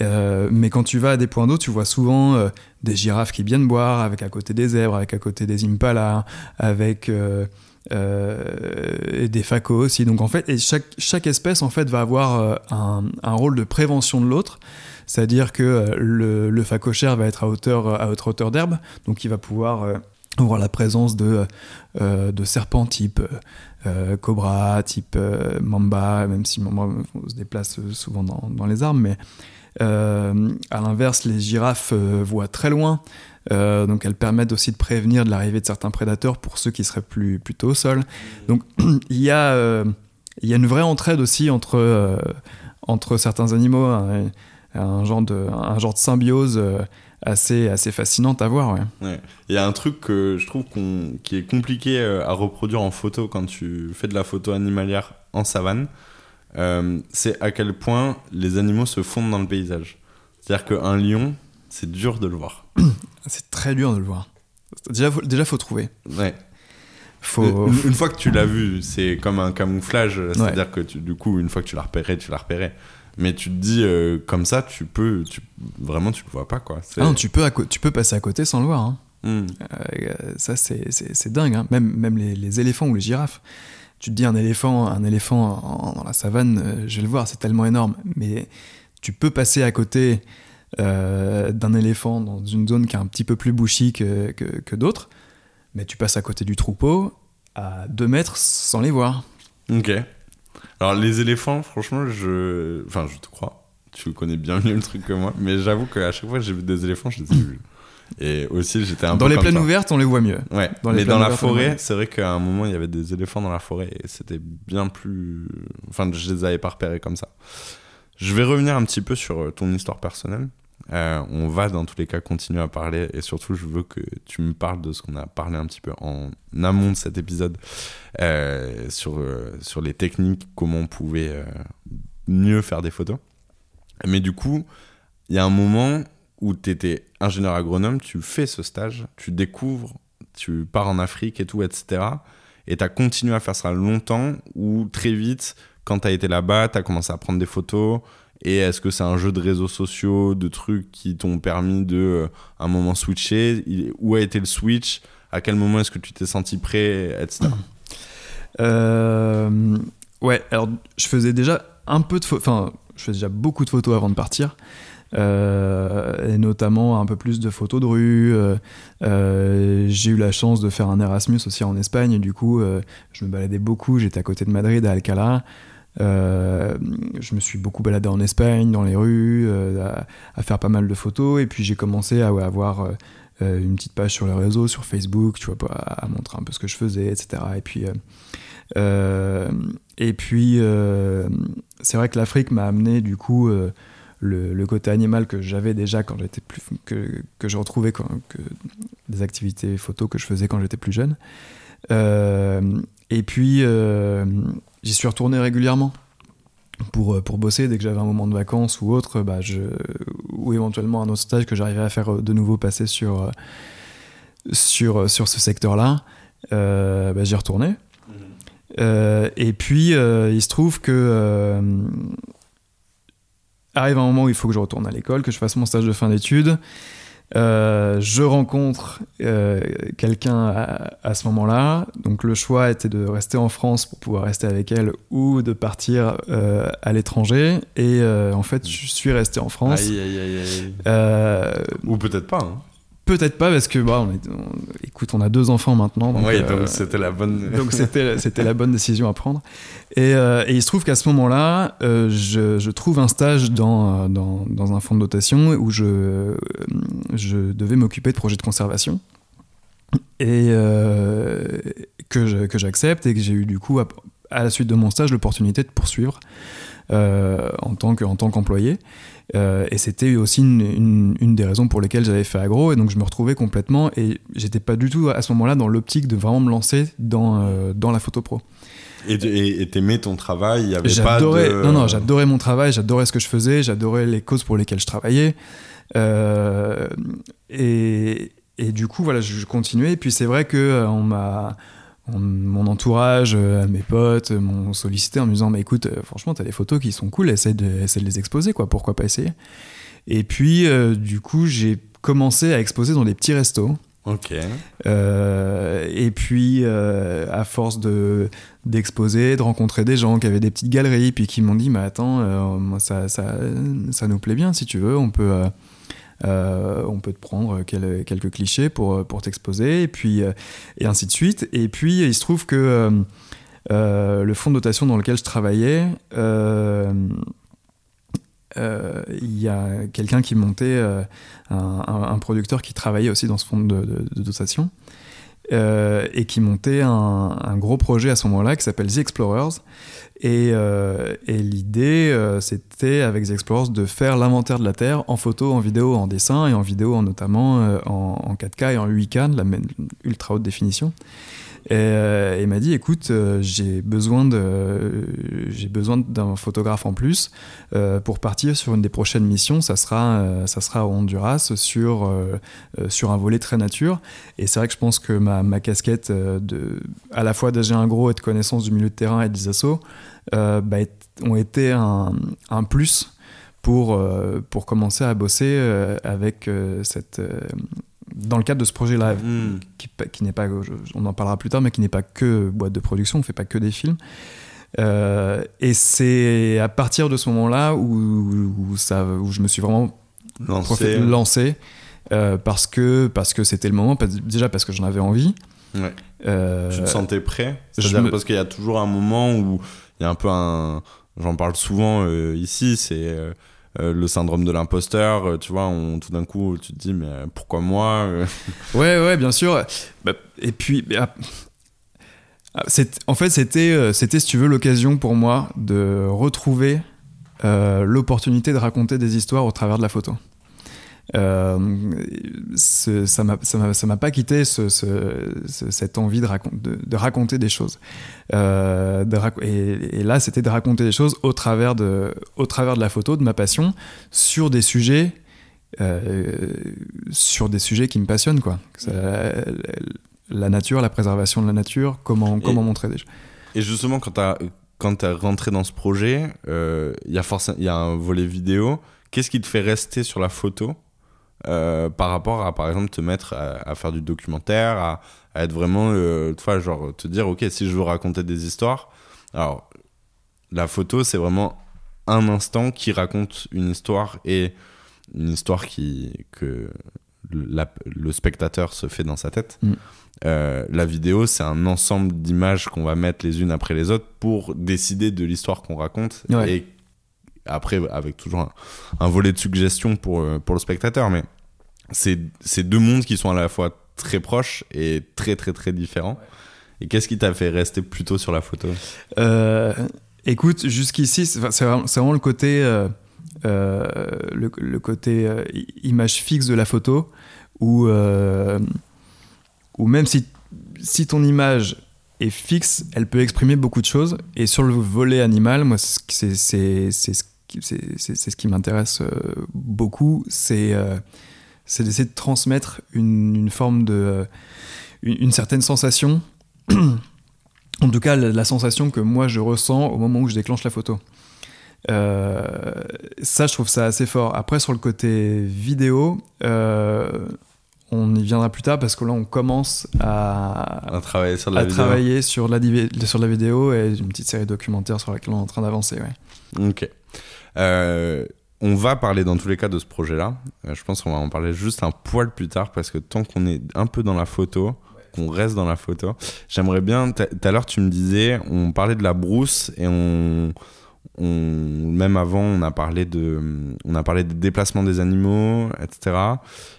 Euh, mais quand tu vas à des points d'eau, tu vois souvent euh, des girafes qui viennent boire, avec à côté des zèbres, avec à côté des impalas, avec euh, des facos aussi. Donc en fait, et chaque, chaque espèce en fait va avoir un, un, rôle de prévention de l'autre. C'est-à-dire que le, le facochère va être à hauteur à haute hauteur d'herbe, donc il va pouvoir voir la présence de, de serpents type cobra, type mamba, même si mamba se déplace souvent dans, dans les arbres, mais euh, à l'inverse, les girafes euh, voient très loin, euh, donc elles permettent aussi de prévenir de l'arrivée de certains prédateurs pour ceux qui seraient plus plutôt au sol. Donc il y a il y a une vraie entraide aussi entre entre certains animaux, hein, un, genre de un genre de symbiose assez, assez fascinante à voir. Il y a un truc que je trouve qui est compliqué à reproduire en photo quand tu fais de la photo animalière en savane. Euh, c'est à quel point les animaux se fondent dans le paysage. C'est-à-dire qu'un lion, c'est dur de le voir. c'est très dur de le voir. Déjà, faut, déjà faut trouver. Ouais. Faut... Une, fois que tu l'as vu, c'est comme un camouflage. C'est-à-dire que du coup, une fois que tu l'as repéré, tu l'as repéré. Mais tu te dis, euh, comme ça, tu peux. Tu, vraiment, tu le vois pas, quoi. Ah non, tu peux, tu peux passer à côté sans le voir. Hein. Hmm. Euh, ça, c'est dingue. Hein. Même, même les, les, éléphants ou les girafes tu te dis un éléphant, un éléphant dans la savane, euh, je vais le voir, c'est tellement énorme. Mais tu peux passer à côté euh, d'un éléphant dans une zone qui est un petit peu plus bouchie que, que, d'autres, mais tu passes à côté du troupeau à 2 mètres sans les voir. Ok. Alors les éléphants, franchement, je, enfin, je te crois. Tu connais bien mieux le truc que moi, mais j'avoue qu'à chaque fois que j'ai vu des éléphants, je les ai vus. Et aussi, j'étais un dans peu. les plaines ouvertes, on les voit mieux. Ouais. Dans mais dans la forêt, c'est vrai qu'à un moment, il y avait des éléphants dans la forêt et c'était bien plus. Enfin, je les avais pas repérés comme ça. Je vais revenir un petit peu sur euh, ton histoire personnelle. Euh, on va dans tous les cas continuer à parler et surtout je veux que tu me parles de ce qu'on a parlé un petit peu en amont de cet épisode euh, sur, sur les techniques, comment on pouvait mieux faire des photos. Mais du coup, il y a un moment où tu étais ingénieur agronome, tu fais ce stage, tu découvres, tu pars en Afrique et tout, etc. Et tu as continué à faire ça longtemps ou très vite, quand tu as été là-bas, tu as commencé à prendre des photos et est-ce que c'est un jeu de réseaux sociaux, de trucs qui t'ont permis de, euh, un moment, switcher? Où a été le switch? À quel moment est-ce que tu t'es senti prêt, etc. Euh, ouais, alors je faisais déjà un peu de photos, enfin, je faisais déjà beaucoup de photos avant de partir. Euh, et notamment un peu plus de photos de rue. J'ai eu la chance de faire un Erasmus aussi en Espagne, et du coup, je me baladais beaucoup. J'étais à côté de Madrid, à Alcalá. Je me suis beaucoup baladé en Espagne, dans les rues, à, faire pas mal de photos. Et puis j'ai commencé à avoir une petite page sur les réseaux, sur Facebook, tu vois, à, montrer un peu ce que je faisais, etc. Et puis, et puis c'est vrai que l'Afrique m'a amené du coup le, côté animal que j'avais déjà quand j'étais plus que, je retrouvais des activités photo que je faisais quand j'étais plus jeune euh, et puis euh, j'y suis retourné régulièrement pour, pour bosser dès que j'avais un moment de vacances ou autre bah je, ou éventuellement un autre stage que j'arrivais à faire de nouveau passer sur sur, sur ce secteur là euh, bah, j'y retournais mmh. et puis il se trouve que arrive un moment où il faut que je retourne à l'école, que je fasse mon stage de fin d'études. Euh, je rencontre euh, quelqu'un à, ce moment-là. Donc le choix était de rester en France pour pouvoir rester avec elle ou de partir euh, à l'étranger. Et en fait, je suis resté en France. Aïe, aïe, aïe, aïe. ou peut-être pas. Hein. Peut-être pas parce que bah, on, écoute, on a deux enfants maintenant. Donc, oui, donc euh, c'était la bonne. donc c'était c'était la bonne décision à prendre. Et, euh, et il se trouve qu'à ce moment-là, euh, je, je, trouve un stage dans, dans, dans, un fonds de dotation où je je devais m'occuper de projets de conservation et que que j'accepte et que j'ai eu du coup à, la suite de mon stage l'opportunité de poursuivre en tant que- en tant qu'employé. Euh, et c'était aussi une, une- une des raisons pour lesquelles j'avais fait agro. Et donc je me retrouvais complètement. Et j'étais pas du tout à ce moment-là dans l'optique de vraiment me lancer dans, euh, dans la photo pro. Et t'aimais ton travail, J'adorais, de... non, non, j'adorais mon travail, j'adorais ce que je faisais, j'adorais les causes pour lesquelles je travaillais. Euh, et, et du coup, voilà, je continuais. Et puis c'est vrai que euh, on m'a, mon entourage, euh, mes potes, euh, m'ont sollicité en me disant, écoute, euh, franchement, t'as des photos qui sont cool, essaie de, essaie de les exposer, quoi. Pourquoi pas essayer? Et puis, euh, du coup, j'ai commencé à exposer dans des petits restos. Ok. Euh, et puis, euh, à force de d'exposer, de rencontrer des gens qui avaient des petites galeries, puis qui m'ont dit, mais attends, ça, ça, ça nous plaît bien, si tu veux, on peut, euh, on peut te prendre quel- quelques clichés pour, pour t'exposer, et puis, euh, et ainsi de suite. Et puis, il se trouve que euh, le fonds de dotation dans lequel je travaillais, il y a quelqu'un qui montait, un, producteur qui travaillait aussi dans ce fonds de dotation, euh, et qui montait un, gros projet à ce moment-là qui s'appelle The Explorers. Et, euh, l'idée, euh, c'était avec The Explorers de faire l'inventaire de la Terre en photo, en vidéo, en dessin, et en vidéo en notamment en, en 4K et en 8K, de la même- ultra haute définition. Et euh, il m'a dit, écoute, euh, j'ai besoin de, j'ai besoin d'un photographe en plus euh, pour partir sur une des prochaines missions. Ça sera, ça sera au Honduras sur sur un volet très nature. Et c'est vrai que je pense que ma, ma casquette de, à la fois d'agir un gros et de connaissance du milieu de terrain et des euh, bah, ont été un, un plus pour, pour commencer à bosser avec cette. Dans le cadre de ce projet-là, Hmm. qui, pa- qui n'est pas, on en parlera plus tard, mais qui n'est pas que boîte de production, on fait pas que des films. Euh, et c'est à partir de ce moment-là où, où, ça, où je me suis vraiment Lancé. euh, parce que parce que c'était le moment, déjà parce que j'en avais envie. Ouais. Euh, Tu te sentais prêt? je me- parce qu'il y a toujours un moment où il y a un peu un... J'en parle souvent euh, ici, c'est euh, le syndrome de l'imposteur. euh, tu vois, tout d'un coup, tu te dis, mais euh, pourquoi moi Ouais, ouais, bien sûr. Bah, et puis, ah, ah, en fait, c'était, c'était, si tu veux, l'occasion pour moi de retrouver l'opportunité de raconter des histoires au travers de la photo. Euh, ça m'a pas quitté ce- ce- ce- cette envie de, racon- de, de raconter des choses. Euh, de rac- et, et là c'était de raconter des choses au travers de au travers de la photo de ma passion sur des sujets euh, sur des sujets qui me passionnent quoi. Ça- la nature la préservation de la nature comment comment montrer des choses. Et justement, quand t'as quand rentré dans ce projet, euh, il y a forcément il y a un volet vidéo. Qu'est-ce qui te fait rester sur la photo? Euh, par rapport à, par exemple, te mettre à, à faire du documentaire, à, à être vraiment, euh, tu vois, genre te dire, ok, si je veux raconter des histoires, alors la photo, c'est vraiment un instant qui raconte une histoire et une histoire qui que le, la- le spectateur se fait dans sa tête. Mm. Euh, la vidéo, c'est un ensemble d'images qu'on va mettre les unes après les autres pour décider de l'histoire qu'on raconte. Ouais. Et après, avec toujours un, volet de suggestion pour, euh, pour le spectateur. Mais c'est deux mondes qui sont à la fois très proches et très, très, très différents. Et qu'est-ce qui t'a fait rester plutôt sur la photo? Euh, écoute, jusqu'ici, c'est vraiment, le côté, euh, le, côté image fixe de la photo, où, où même si, si ton image est fixe, elle peut exprimer beaucoup de choses. Et sur le volet animal, moi, c'est ce c'est- ce qui m'intéresse euh, beaucoup, c'est euh, c'est d'essayer de transmettre une, une forme de... euh, une, une certaine sensation en tout cas, la, la sensation que moi je ressens au moment où je déclenche la photo. Euh, ça, je trouve ça assez fort. Après, sur le côté vidéo, euh, on y viendra plus tard parce que là, on commence à, À travailler sur la à vidéo travailler sur la, divi- sur la vidéo et une petite série documentaire sur laquelle on est en train d'avancer. Ouais. Ok. Euh, on va parler dans tous les cas de ce projet-là. Euh, je pense qu'on va en parler juste un poil plus tard parce que tant qu'on est un peu dans la photo, qu'on reste dans la photo, j'aimerais bien. Tout à l'heure, tu me disais, on parlait de la brousse et on. on même avant, on a parlé de, on a parlé des déplacements des animaux, etc.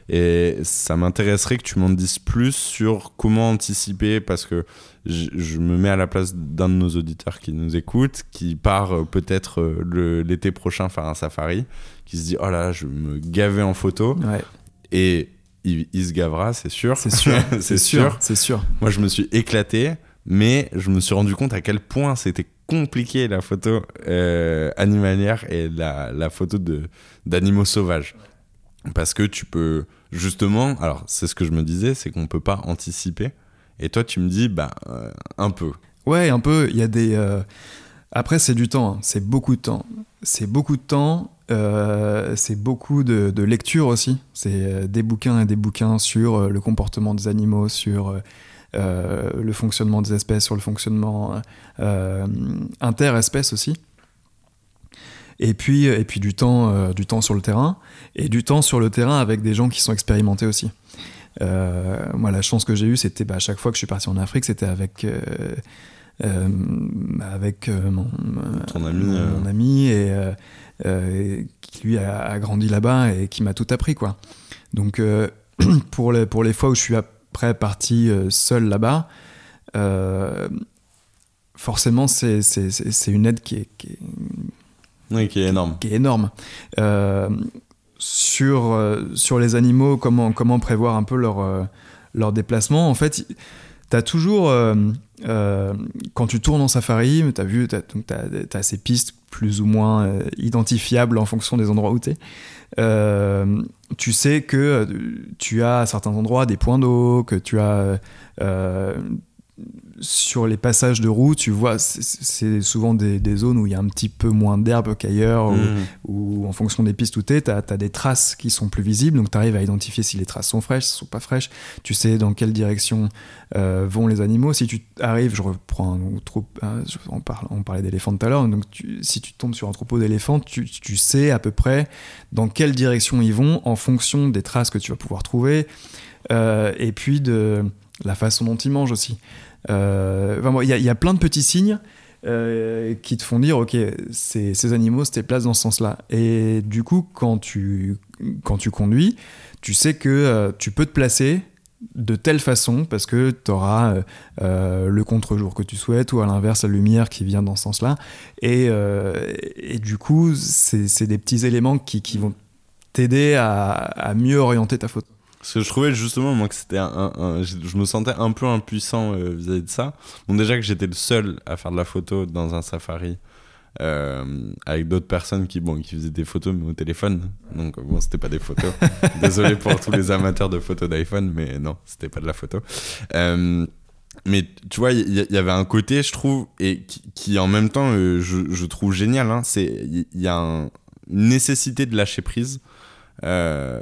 Et ça m'intéresserait que tu m'en dises plus sur comment anticiper, parce que je, me mets à la place d'un de nos auditeurs qui nous écoute, qui part euh, peut-être euh, l'été prochain faire un safari, qui se dit oh là, je vais me gaver en photo. Et il, se gavera, c'est sûr. C'est sûr, c'est sûr, c'est sûr. Moi, je me suis éclaté, mais je me suis rendu compte à quel point c'était compliqué la photo euh, animalière et la, la photo d'animaux sauvages. Parce que tu peux, justement, alors c'est ce que je me disais, c'est qu'on peut pas anticiper. Et toi, tu me dis, bah, euh, un peu. Ouais, un peu. Il y a des. Euh, après, c'est du temps, hein. c'est beaucoup de temps. C'est beaucoup de temps, c'est beaucoup de, lecture aussi. C'est des bouquins et des bouquins sur le comportement des animaux, sur euh, le fonctionnement des espèces, sur le fonctionnement euh, interespèces aussi. Et puis, et puis du, temps, euh, du temps sur le terrain, et du temps sur le terrain avec des gens qui sont expérimentés aussi. Moi, la chance que j'ai eue, c'était bah, à chaque fois que je suis parti en Afrique, c'était avec, avec mon, ami, mon, ami et qui lui a, grandi là-bas et qui m'a tout appris. Quoi. Donc, pour, les, pour les fois où je suis après parti euh, seul là-bas, euh, forcément, c'est une aide qui est, qui oui, qui est énorme. Qui est énorme. Euh, sur, sur les animaux, comment, comment prévoir un peu leur, leur déplacement, en fait, tu as toujours, quand tu tournes en safari, tu as vu, tu as, as, ces pistes plus ou moins identifiables en fonction des endroits où tu es. Euh, tu sais que euh, tu as à certains endroits des points d'eau, que tu as euh, sur les passages de roue, tu vois, c'est souvent des, zones où il y a un petit peu moins d'herbe qu'ailleurs, ou, mmh. en fonction des pistes où tu es, tu as, des traces qui sont plus visibles, donc tu arrives à identifier si les traces sont fraîches, sont pas fraîches, tu sais dans quelle direction euh, vont les animaux. Si tu arrives, je reprends un troupeau, hein, on, parle, on parlait d'éléphants tout à l'heure, donc si tu tombes sur un troupeau d'éléphants, tu, tu, sais à peu près dans quelle direction ils vont en fonction des traces que tu vas pouvoir trouver, euh, et puis de la façon dont ils mangent aussi. Euh, il y, a plein de petits signes euh, qui te font dire ok ces, animaux se déplacent dans ce sens-là et du coup quand tu quand tu conduis tu sais que euh, tu peux te placer de telle façon parce que tu auras le contre-jour que tu souhaites ou à l'inverse la lumière qui vient dans ce sens-là et, du coup c'est des petits éléments qui, qui vont t'aider à, à mieux orienter ta photo. Parce que je trouvais justement, moi, que c'était un, je, me sentais un peu impuissant euh, vis-à-vis de ça. Bon, déjà que j'étais le seul à faire de la photo dans un safari. Euh, avec d'autres personnes qui, bon, qui faisaient des photos mais au téléphone. Donc bon, c'était pas des photos. Désolé pour tous les amateurs de photos d'iPhone, mais non, c'était pas de la photo. Euh, mais tu vois, il y, avait un côté, je trouve, et qui, en même temps, je, je, trouve génial. Hein, c'est il y, a une nécessité de lâcher prise euh,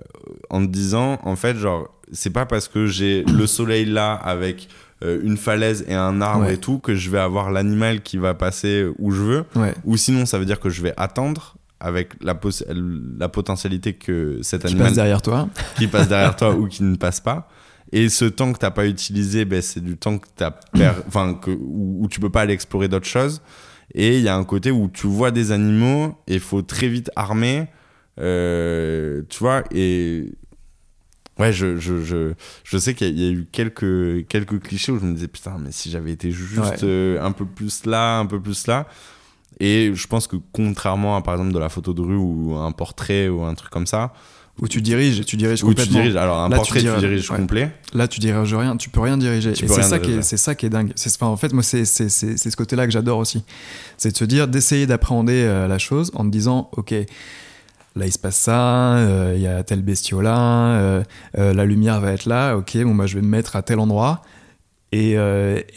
en te disant, en fait, genre, c'est pas parce que j'ai le soleil là avec euh, une falaise et un arbre et tout que je vais avoir l'animal qui va passer où je veux. Ou sinon, ça veut dire que je vais attendre avec la, la potentialité que cet animal. Qui passe derrière toi. Qui passe derrière toi ou qui ne passe pas. Et ce temps que t'as pas utilisé, ben, c'est du temps que t'as enfin, que, où, où, tu peux pas aller explorer d'autres choses. Et il y a un côté où tu vois des animaux et il faut très vite armer euh, tu vois, et ouais, je, je, je, je sais qu'il y, a eu quelques, quelques clichés où je me disais, putain, mais si j'avais été juste euh, un peu plus là, un peu plus là. Et je pense que contrairement à par exemple de la photo de rue ou un portrait ou un truc comme ça, où tu diriges, tu diriges complètement. tu diriges. Alors un portrait, tu, diriges complet. Là, tu diriges rien, tu peux rien diriger. et c'est ça, qui est, c'est ça qui est dingue. Enfin, en fait, moi, c'est, c'est, c'est, ce côté-là que j'adore aussi. C'est de se dire, d'essayer d'appréhender euh, la chose en te disant, ok, là il se passe ça, euh, il y a tel bestiau là, euh, euh, la lumière va être là, ok, bon bah je vais me mettre à tel endroit et,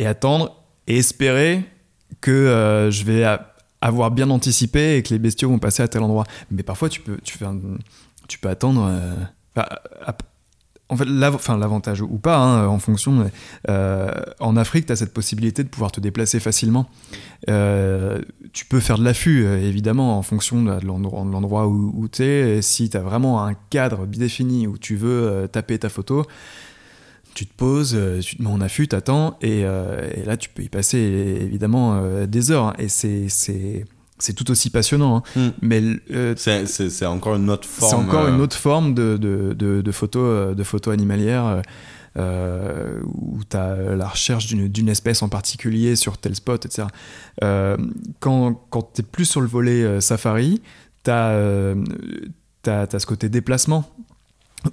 attendre et espérer que je vais avoir bien anticipé et que les bestiaux vont passer à tel endroit. Mais parfois tu peux, tu peux attendre. En fait, l'avantage ou pas, hein, en fonction. en Afrique, tu as cette possibilité de pouvoir te déplacer facilement tu peux faire de l'affût, euh, évidemment, en fonction de l'endroit où, tu es. si tu as vraiment un cadre bien défini où tu veux euh, taper ta photo, tu te poses, euh, tu te mets en affût, t'attends, et, et là, tu peux y passer évidemment des heures. Et c'est c'est tout aussi passionnant. hein. Hmm. Mais euh, C'est- encore une autre forme. c'est encore une autre forme de, de, de, de photo, de photo animalière euh, euh, où tu as la recherche d'une espèce en particulier sur tel spot, etc. Quand quand tu es plus sur le volet safari, tu as, ce côté déplacement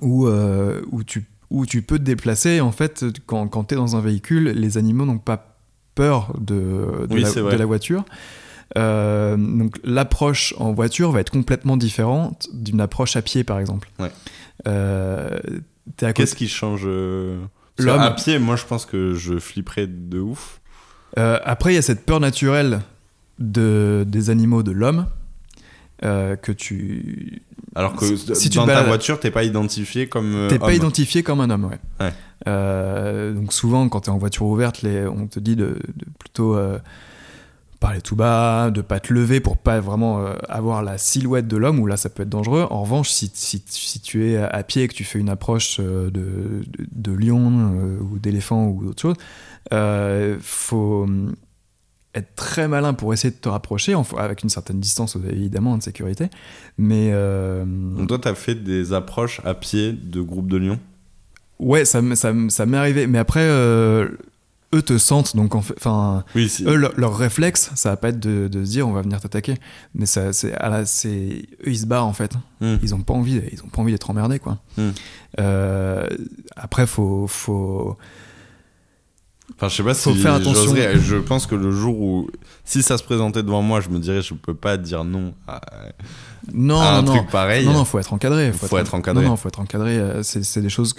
où, où, tu, où tu peux te déplacer. En fait, quand, quand tu es dans un véhicule, les animaux n'ont pas peur de, de, Oui, la, c'est vrai. de la voiture. Euh, donc l'approche en voiture va être complètement différente d'une approche à pied, par exemple. Ouais. Euh, côté- Qu'est-ce qui change euh, L'homme. À pied, moi je pense que je flipperais de ouf. Euh, après, il y a cette peur naturelle de, des animaux de l'homme euh, que tu Alors que Si- si tu dans te ta voiture, t'es pas identifié comme. T'es pas identifié comme un homme, ouais. Ouais. Euh, donc souvent, quand t'es en voiture ouverte, les, on te dit de, de plutôt euh, parler tout bas, de pas te lever pour pas vraiment euh, avoir la silhouette de l'homme, où là ça peut être dangereux. En revanche, si, si, si tu es à pied et que tu fais une approche euh, de, de, de lion euh, ou d'éléphant ou d'autre chose, euh, faut hum, être très malin pour essayer de te rapprocher, en- avec une certaine distance évidemment de sécurité. Mais Donc toi, t'as fait des approches à pied de groupes de lions? Ouais, ça, ça, ça m'est arrivé. Mais après, eux te sentent, donc en fait, enfin, Oui, si. eux, leur, leur réflexe, ça va pas être de, de se dire on va venir t'attaquer. Mais ça, c'est, c'est, eux, ils se barrent en fait. Hmm. Ils ont pas envie, ils ont pas envie d'être emmerdés, quoi. Hmm. Euh, après, faut, faut, Enfin, je sais pas Faut si faire attention. Je pense que le jour où, si ça se présentait devant moi, je me dirais, je peux pas dire non à, non, à un non, truc non. pareil. Non, non, faut être encadré. Faut être encadré. Non, non, faut être encadré. Euh, C'est, c'est des choses.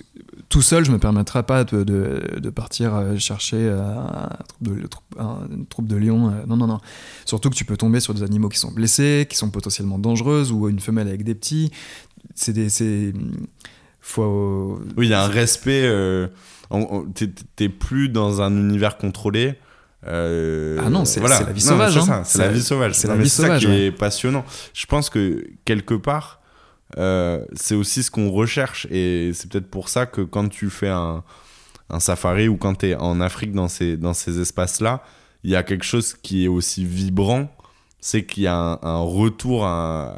Tout seul, je me permettrai pas de, de, de partir euh, chercher euh, un troupe de, un- une troupe de lions. euh, Non, non, non. Surtout que tu peux tomber sur des animaux qui sont blessés, qui sont potentiellement dangereuses, ou une femelle avec des petits. C'est des. Faut. Oui, il y a un respect. euh, T'es plus dans un univers contrôlé. euh, Ah non, c'est- voilà. la vie sauvage, c'est hein. ça, la vie sauvage. c'est la vie ça sauvage, qui ouais. est passionnant. Je pense que quelque part, euh, c'est aussi ce qu'on recherche. Et c'est peut-être pour ça que quand tu fais un, un safari ou quand tu es en Afrique dans ces, dans ces espaces-là, il y a quelque chose qui est aussi vibrant. C'est qu'il y a un, un retour à.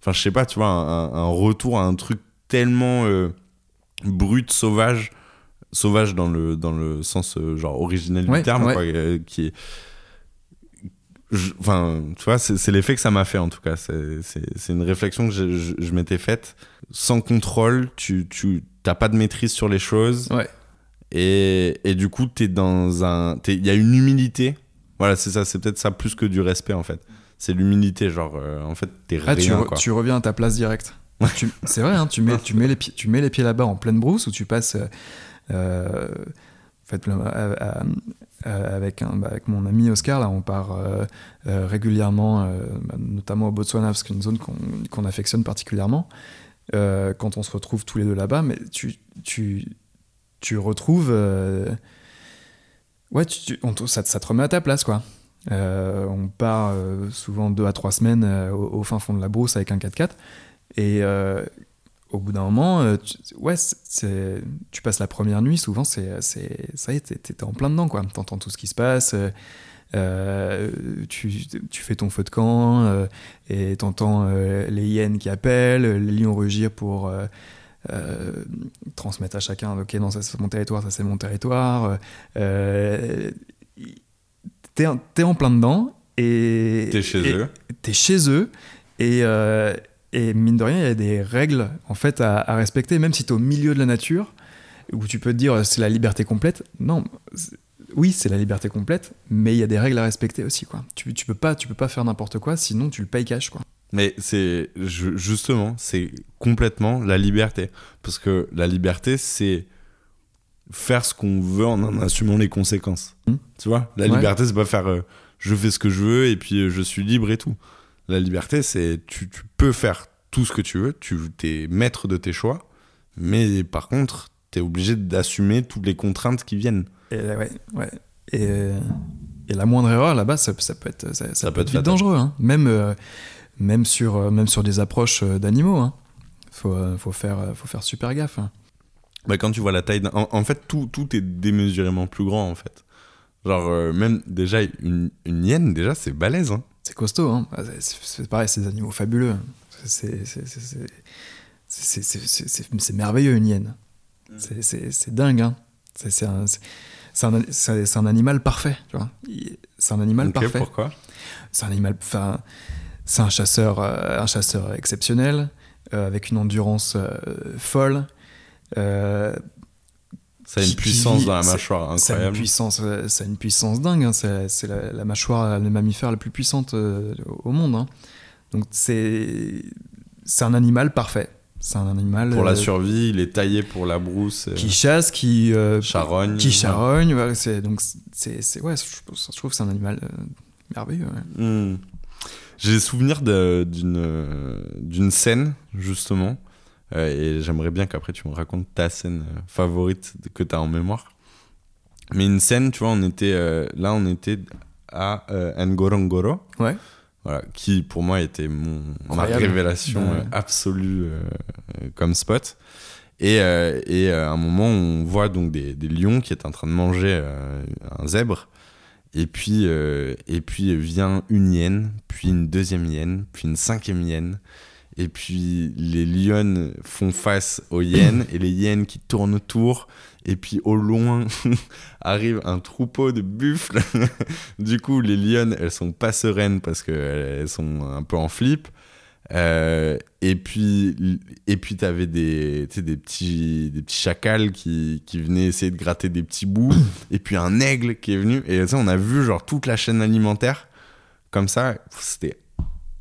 Enfin, je sais pas, tu vois, un, un retour à un truc tellement euh, brut, sauvage. Sauvage dans le, dans le sens euh, genre originel Ouais, du terme, ouais. quoi, euh, qui est. Enfin, tu vois, c'est l'effet que ça m'a fait en tout cas. C'est- une réflexion que je, je- je m'étais faite. Sans contrôle, tu tu- t'as pas de maîtrise sur les choses. Ouais. Et, et du coup, t'es dans un. Il y a une humilité. Voilà, c'est ça, c'est peut-être ça plus que du respect en fait. C'est l'humilité, genre, euh, en fait, t'es Ah, tu, rien quoi. tu reviens à ta place directe. Tu- c'est vrai, hein, tu, mets, tu, mets les pieds, tu mets les pieds là-bas en pleine brousse ou tu passes. euh, euh, en fait, là, à- à- à- avec, un- bah, avec mon ami Oscar, là, on part euh, euh, régulièrement, euh, bah, notamment au Botswana, parce que c'est une zone qu'on qu'on affectionne particulièrement. euh, quand on se retrouve tous les deux là-bas, mais tu, tu, tu retrouves. euh, ouais, tu, on ça, ça te remet à ta place, quoi. Euh, on part euh, souvent deux à trois semaines euh, au, fin fond de la brousse avec un 4x4. Et euh, au bout d'un moment, euh, tu, ouais, tu passes la première nuit, souvent, c'est, c'est, ça y est, t'es, t'es en plein dedans, quoi. T'entends tout ce qui se passe. euh, euh, tu, tu fais ton feu de camp euh, et t'entends euh, les hyènes qui appellent, les lions rugir pour transmettre à chacun ok non ça c'est mon territoire ça c'est mon territoire t'es, t'es en plein dedans et T'es chez et- eux. t'es chez eux et, et mine de rien, il y a des règles en fait à, à respecter, même si tu es au milieu de la nature, où tu peux te dire c'est la liberté complète. Non, oui, c'est la liberté complète, mais il y a des règles à respecter aussi. Quoi. Tu, tu, peux pas, tu peux pas faire n'importe quoi, sinon tu le payes cash. Quoi. Mais c'est justement, c'est complètement la liberté. Parce que la liberté, c'est faire ce qu'on veut en en assumant les conséquences. Hmm. Tu vois? La Ouais. liberté, c'est pas faire euh, je fais ce que je veux et puis euh, je suis libre et tout. La liberté, c'est tu, tu peux faire tout ce que tu veux, tu es maître de tes choix, mais par contre, tu es obligé d'assumer toutes les contraintes qui viennent. Et, ouais, ouais. Et, euh, et la moindre erreur là-bas, ça, ça peut être, ça, ça peut être dangereux. hein. Même, euh, même, sur, euh, même sur des approches d'animaux. Hein. Faut, euh, faut, faire, faut faire super gaffe. hein. Bah, quand tu vois la taille. En, en fait, tout, tout est démesurément plus grand, en fait. Genre, même déjà, une, une hyène, déjà, c'est balèze. Hein c'est costaud. Hein. Ah, c'est pareil, c'est des animaux fabuleux. C'est merveilleux une hyène. Mm. C'est dingue. Hein. C'est un, animal parfait. C'est un animal parfait. Pourquoi? C'est un animal. C'est un chasseur, euh, un chasseur exceptionnel, euh, avec une endurance euh, folle, euh, Ça a une Qui- qui puissance vit- dans la mâchoire ça a une incroyable. puissance, euh, ça a une puissance dingue. hein. C'est la, la mâchoire, le mammifère la plus puissante euh, au monde. hein. Donc c'est c'est un animal parfait. C'est un animal Pour la euh, survie, il est taillé pour la brousse. euh, qui chasse, qui euh, charogne. qui charogne. donc c'est c'est- ouais, je, trouve- que c'est un animal euh, merveilleux. ouais. Hmm. J'ai souvenir d'une euh, d'une scène, justement, euh, et j'aimerais bien qu'après tu me racontes ta scène euh, favorite que tu as en mémoire. Mais une scène, tu vois, on était, euh, là, on était à euh, Ngorongoro, Ouais. voilà, qui pour moi était mon, ma révélation Ouais. euh, absolue euh, euh, comme spot. Et, euh, et euh, à un moment, on voit donc des, des lions qui est en train de manger euh, un zèbre. Et puis, euh, et puis vient une hyène, puis une deuxième hyène, puis une cinquième hyène. Et puis les lionnes font face aux hyènes et les hyènes qui tournent autour. Et puis au loin arrive un troupeau de buffles. du coup, les lionnes, elles sont pas sereines parce qu'elles sont un peu en flip. Euh, et puis, et puis t'avais des, des petits, des petits chacals qui, qui venaient essayer de gratter des petits bouts. et puis un aigle qui est venu. Et sais, on a vu genre toute la chaîne alimentaire comme ça. C'était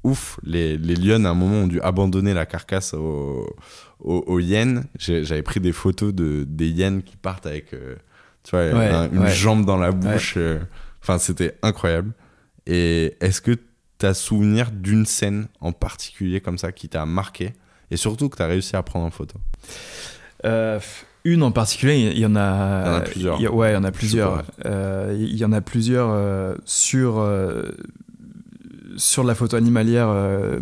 ouf. Les, les lionnes, à un moment, ont dû abandonner la carcasse aux, aux, aux hyènes. J'avais pris des photos de, des hyènes qui partent avec, euh, tu vois, Ouais, un- une ouais. jambe dans la bouche. euh. Enfin, c'était incroyable. Et est-ce que tu as souvenir d'une scène en particulier comme ça qui t'a marqué? Et surtout que tu as réussi à prendre en photo Euh, une en particulier, il y en a. Il y en a plusieurs. il y a- ouais, il y en a plusieurs. Il y en a plusieurs sur, sur la photo animalière euh,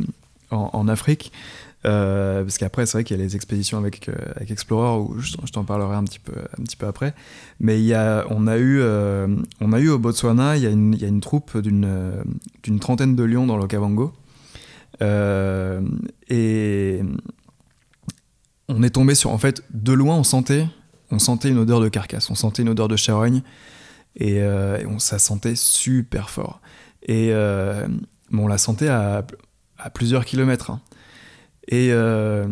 en, Afrique. Euh, parce qu'après, c'est vrai qu'il y a les expéditions avec, euh, avec Explorer, où je, t'en parlerai un petit peu, un petit peu après. Mais il y a, on, a eu, on a eu au Botswana, il y a une, il y a une troupe d'une d'une trentaine de lions dans l'Okavango. Euh, et on est tombé sur. En fait, de loin, on sentait, on sentait une odeur de carcasse, on sentait une odeur de charogne. Et, et on, ça sentait super fort. Et mais on la sentait à, à plusieurs kilomètres. hein. Et, euh,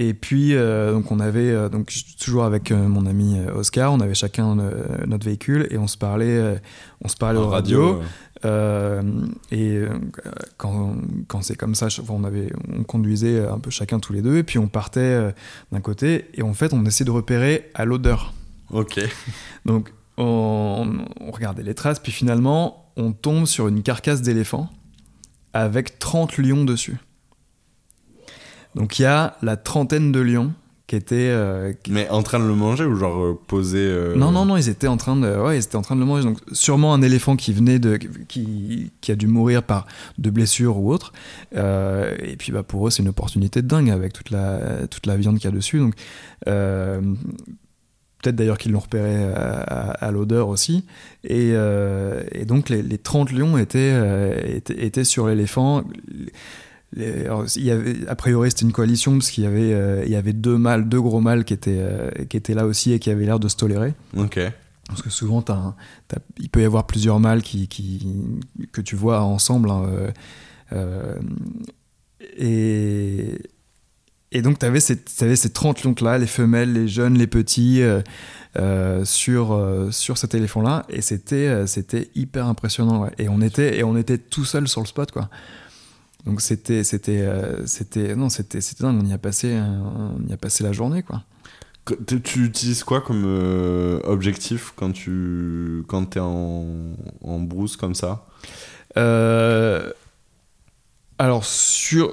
et puis, euh, donc on avait, euh, donc, toujours avec mon ami Oscar, on avait chacun notre véhicule et on se parlait, on se parlait En au radio. euh, et quand, quand c'est comme ça, on, avait, on conduisait un peu chacun tous les deux, et puis on partait d'un côté, et en fait, on essayait de repérer à l'odeur. Ok. Donc, on, on regardait les traces, puis finalement, on tombe sur une carcasse d'éléphant avec 30 lions dessus. Donc, il y a la trentaine de lions qui étaient. euh, qui- Mais en train de le manger ou genre euh, posé euh, Non, non, non, ils étaient en train de, ouais, ils étaient en train de le manger. Donc, sûrement un éléphant qui venait de, qui, qui a dû mourir par de blessures ou autre. Euh, et puis, bah, pour eux, c'est une opportunité de dingue avec toute la, toute la viande qu'il y a dessus. Donc, peut-être d'ailleurs qu'ils l'ont repéré à, à- à l'odeur aussi. Et, euh, et donc, les, les 30 lions étaient, euh, étaient, étaient sur l'éléphant. Les- alors, il y avait, a priori, c'était une coalition parce qu'il y avait, euh, il y avait deux mâles, deux gros mâles qui étaient, euh, qui étaient là aussi et qui avaient l'air de se tolérer. Ok. Parce que souvent, un- il peut y avoir plusieurs mâles qui, qui, que tu vois ensemble. hein, euh, euh, et, et donc, tu avais, ces 30 lions-là, les femelles, les jeunes, les petits, euh, euh, sur, euh, sur cet éléphant-là. Et c'était c'était hyper impressionnant. ouais. Et, on était, et on était tout seul sur le spot, quoi. Donc, c'était c'était c'était non, c'était dingue. On y, a passé, on y a passé la journée, quoi. Tu, utilises quoi comme euh, objectif quand tu quand t'es en, en brousse comme ça? Euh, alors, sur,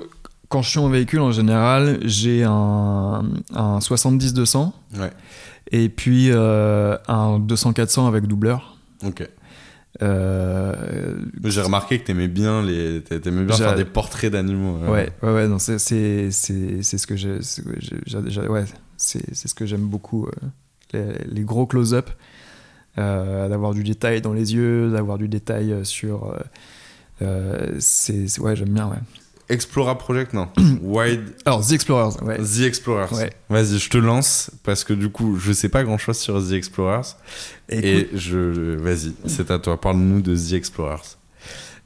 quand je suis en véhicule, en général, j'ai un, un 70-200 Ouais. et puis euh, un 200-400 avec doubleur. Ok. Euh, J'ai remarqué que t'aimais bien les t'a- t'aimais bien faire des portraits d'animaux. euh. ouais, ouais, ouais, non, c'est, c'est, c'est, c'est ce que j'ai, ouais, c'est, c'est ce que j'aime beaucoup. euh, les, les gros close-up, d'avoir du détail dans les yeux, d'avoir du détail sur, c'est ouais, j'aime bien, ouais. Explora Project, non. Wide. Alors, The Explorers, ouais. The Explorers. Ouais. Vas-y, je te lance parce que du coup, je sais pas grand chose sur The Explorers. Et je. Vas-y, c'est à toi. Parle-nous de The Explorers.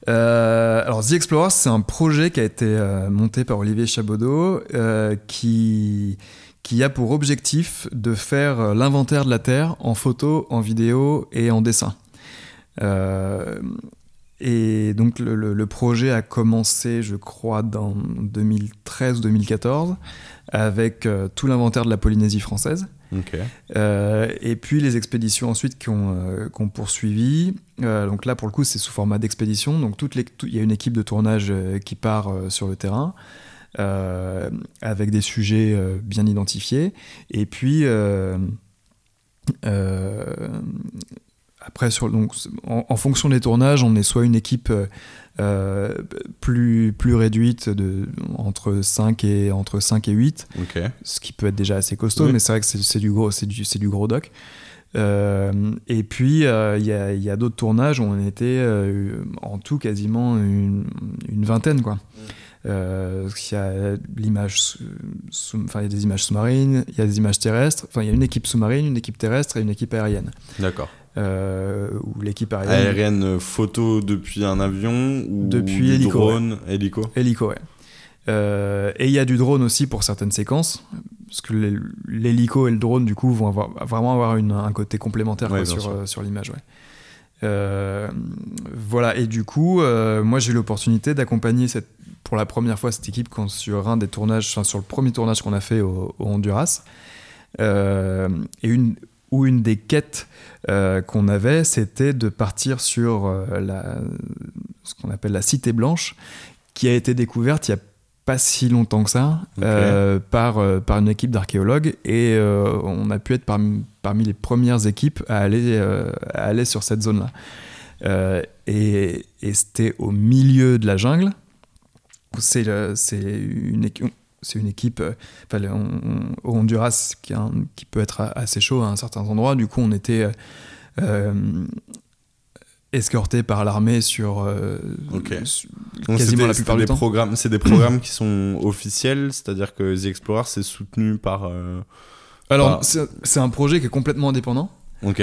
Euh, alors, The Explorers, c'est un projet qui a été euh, monté par Olivier Chabaudot euh, qui, qui a pour objectif de faire l'inventaire de la Terre en photo, en vidéo et en dessin. Et donc le, projet a commencé, je crois, dans 2013-2014, avec euh, tout l'inventaire de la Polynésie française. Euh, et puis les expéditions ensuite qui ont, euh, poursuivi. donc là, pour le coup, c'est sous format d'expédition. Donc il y a une équipe de tournage qui part sur le terrain. avec des sujets bien identifiés. Et puis, après, sur, donc, en, fonction des tournages, on est soit une équipe euh, euh, plus, plus réduite, de, entre, 5 et, entre 5 et 8, ce qui peut être déjà assez costaud, mais c'est vrai que c'est du, gros, du, du gros doc. Euh, et puis, il y a, y a d'autres tournages où on était en tout quasiment une, une vingtaine. Quoi. Euh, il y a l'image, enfin il y a des images sous-marines, il y a des images terrestres. Enfin, il y a une équipe sous-marine, une équipe terrestre et une équipe aérienne. D'accord. Euh, ou l'équipe aérienne. Aérienne euh, photo depuis un avion ou depuis hélico, drone, hélico. Hélico, ouais. Euh, et il y a du drone aussi pour certaines séquences, parce que l'hélico et le drone, du coup, vont avoir, vraiment avoir une, un côté complémentaire sur, sur l'image. Ouais. voilà, et du coup, moi j'ai eu l'opportunité d'accompagner pour la première fois cette équipe quand, sur un des tournages, enfin, sur le premier tournage qu'on a fait au, au Honduras. et une, où une des quêtes euh, qu'on avait, c'était de partir sur euh, la, ce qu'on appelle la Cité Blanche, qui a été découverte il n'y a pas si longtemps que ça euh, par, par une équipe d'archéologues et on a pu être parmi, parmi les premières équipes à aller, à aller sur cette zone-là. et, et c'était au milieu de la jungle. C'est une, c'est une équipe euh, au Honduras qui, qui, peut être assez chaud à un certain endroit. Du coup, on était euh, euh escorté par l'armée sur, euh, quasiment la plupart du temps. Programmes, c'est des programmes qui sont officiels, c'est-à-dire que The Explorer c'est soutenu par. Alors, c'est un projet qui est complètement indépendant. Ok.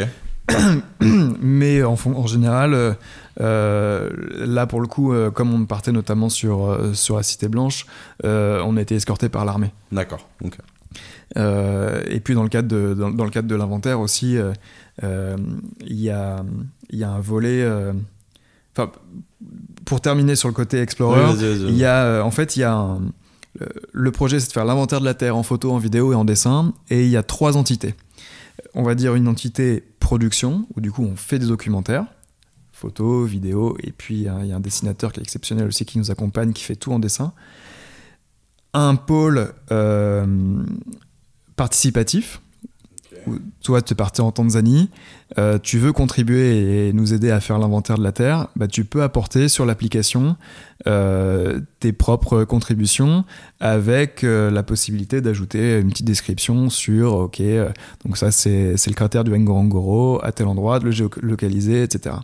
Mais en, en général, euh, euh, là pour le coup, euh, comme on partait notamment sur, sur la Cité Blanche, on a été escorté par l'armée. D'accord. et puis dans le cadre de, dans, le cadre de l'inventaire aussi, il y, a, y a un volet. Enfin, pour terminer sur le côté Explorer, il y a en fait il y a un, le projet c'est de faire l'inventaire de la Terre en photo, en vidéo et en dessin, et il y a trois entités on va dire une entité production, où du coup on fait des documentaires, photos, vidéos, et puis il y a un dessinateur qui est exceptionnel aussi qui nous accompagne, qui fait tout en dessin. Un pôle euh, participatif, toi tu partais en Tanzanie, euh, tu veux contribuer et nous aider à faire l'inventaire de la Terre, bah, tu peux apporter sur l'application euh, tes propres contributions avec la possibilité d'ajouter une petite description sur, ok, donc ça c'est le cratère du Ngorongoro, à tel endroit, de le géolocaliser, etc.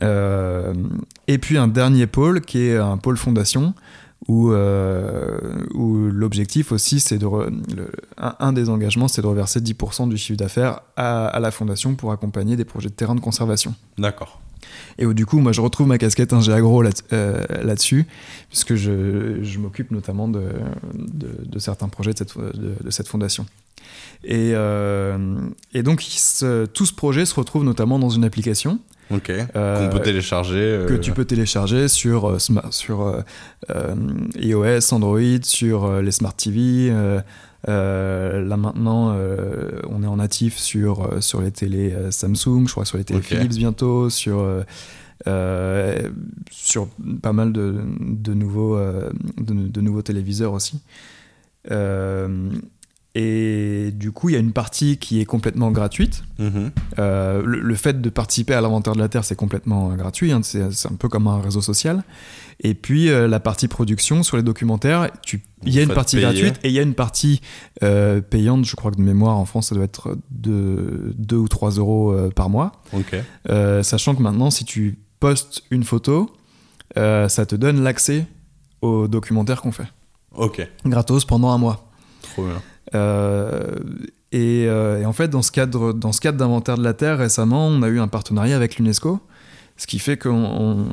et puis un dernier pôle qui est un pôle fondation où, euh, où l'objectif aussi, c'est de. un, des engagements, c'est de reverser 10% du chiffre d'affaires à, la fondation pour accompagner des projets de terrain de conservation. D'accord. Et où du coup, moi, je retrouve ma casquette ingé agro euh, là-dessus, puisque je, je m'occupe notamment de, de, certains projets de cette, de, cette fondation. Et, euh, et donc, tout ce projet se retrouve notamment dans une application Ok. Euh, Qu'on peut télécharger. Euh, que tu peux télécharger sur, euh, sur iOS, Android, sur les Smart TV. là maintenant, on est en natif sur, sur les télés Samsung, je crois sur les télé Philips bientôt, sur, sur pas mal de, de nouveaux, de, de, nouveaux téléviseurs aussi. Et du coup, il y a une partie qui est complètement gratuite. Mhm. Euh, le, fait de participer à l'inventaire de la Terre, c'est complètement euh, gratuit. Hein, c'est un peu comme un réseau social. Et puis, euh, la partie production sur les documentaires, il y a une partie gratuite et il y a une partie payante. Je crois que de mémoire, en France, ça doit être de 2 ou 3 euros par mois. sachant que maintenant, si tu postes une photo, ça te donne l'accès aux documentaires qu'on fait. Ok. Gratos pendant un mois. Trop bien. Euh, et, euh, et, en fait, dans ce cadre, dans ce cadre d'inventaire de la Terre, récemment, on a eu un partenariat avec l'UNESCO. Ce qui fait qu'on. On...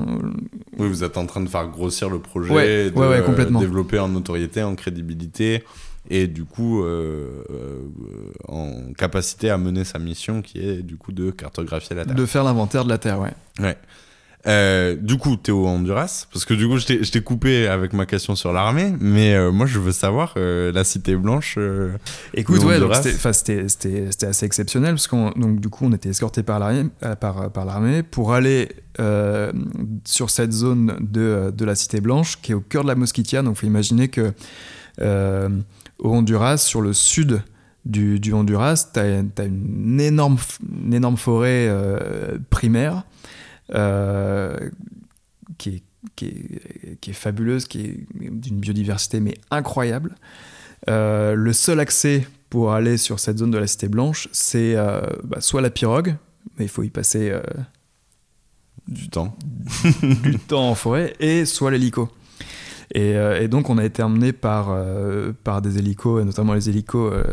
Oui, vous êtes en train de faire grossir le projet, ouais, de ouais, ouais, complètement. développer en notoriété, en crédibilité, et du coup euh, euh, en capacité à mener sa mission qui est du coup de cartographier la Terre. De faire l'inventaire de la Terre, ouais. Ouais. Euh, du coup, t'es au Honduras Parce que du coup, je t'ai coupé avec ma question sur l'armée, mais euh, moi, je veux savoir, euh, la Cité Blanche. euh, Écoute, ouais, c'était- assez exceptionnel parce qu'on donc du coup on était escorté par l'armée par, par l'armée pour aller sur cette zone de, de la Cité Blanche qui est au cœur de la Mosquitia. Donc faut imaginer que au Honduras, sur le sud du, du Honduras, tu as, une énorme, une énorme forêt primaire qui, est, qui, est, qui est fabuleuse, qui est d'une biodiversité mais incroyable. Euh, le seul accès pour aller sur cette zone de la Cité Blanche, c'est euh, bah, soit la pirogue, mais il faut y passer euh, du temps. du temps en forêt, et soit l'hélico. Et, euh, et donc on a été emmené par, euh, par des hélicos, et notamment les hélicos euh,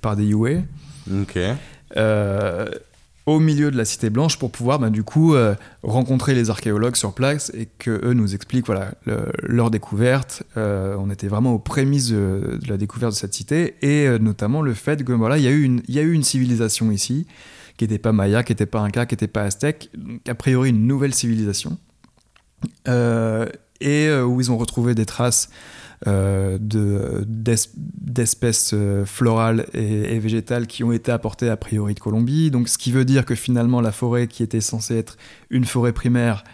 par des UA, Ok. Au milieu de la Cité Blanche pour pouvoir bah, du coup euh, rencontrer les archéologues sur place et que eux nous expliquent voilà, le- leur découverte. Euh, on était vraiment aux prémices de, la découverte de cette cité et euh, notamment le fait que voilà, il y, a eu une- il y a eu une civilisation ici qui n'était pas maya, qui n'était pas inca, qui n'était pas aztèque, donc a priori une nouvelle civilisation. Et où ils ont retrouvé des traces euh, de- d'es- d'espèces euh, florales et, et végétales qui ont été apportées a priori de Colombie. Donc, ce qui veut dire que finalement, la forêt qui était censée être une forêt primaire,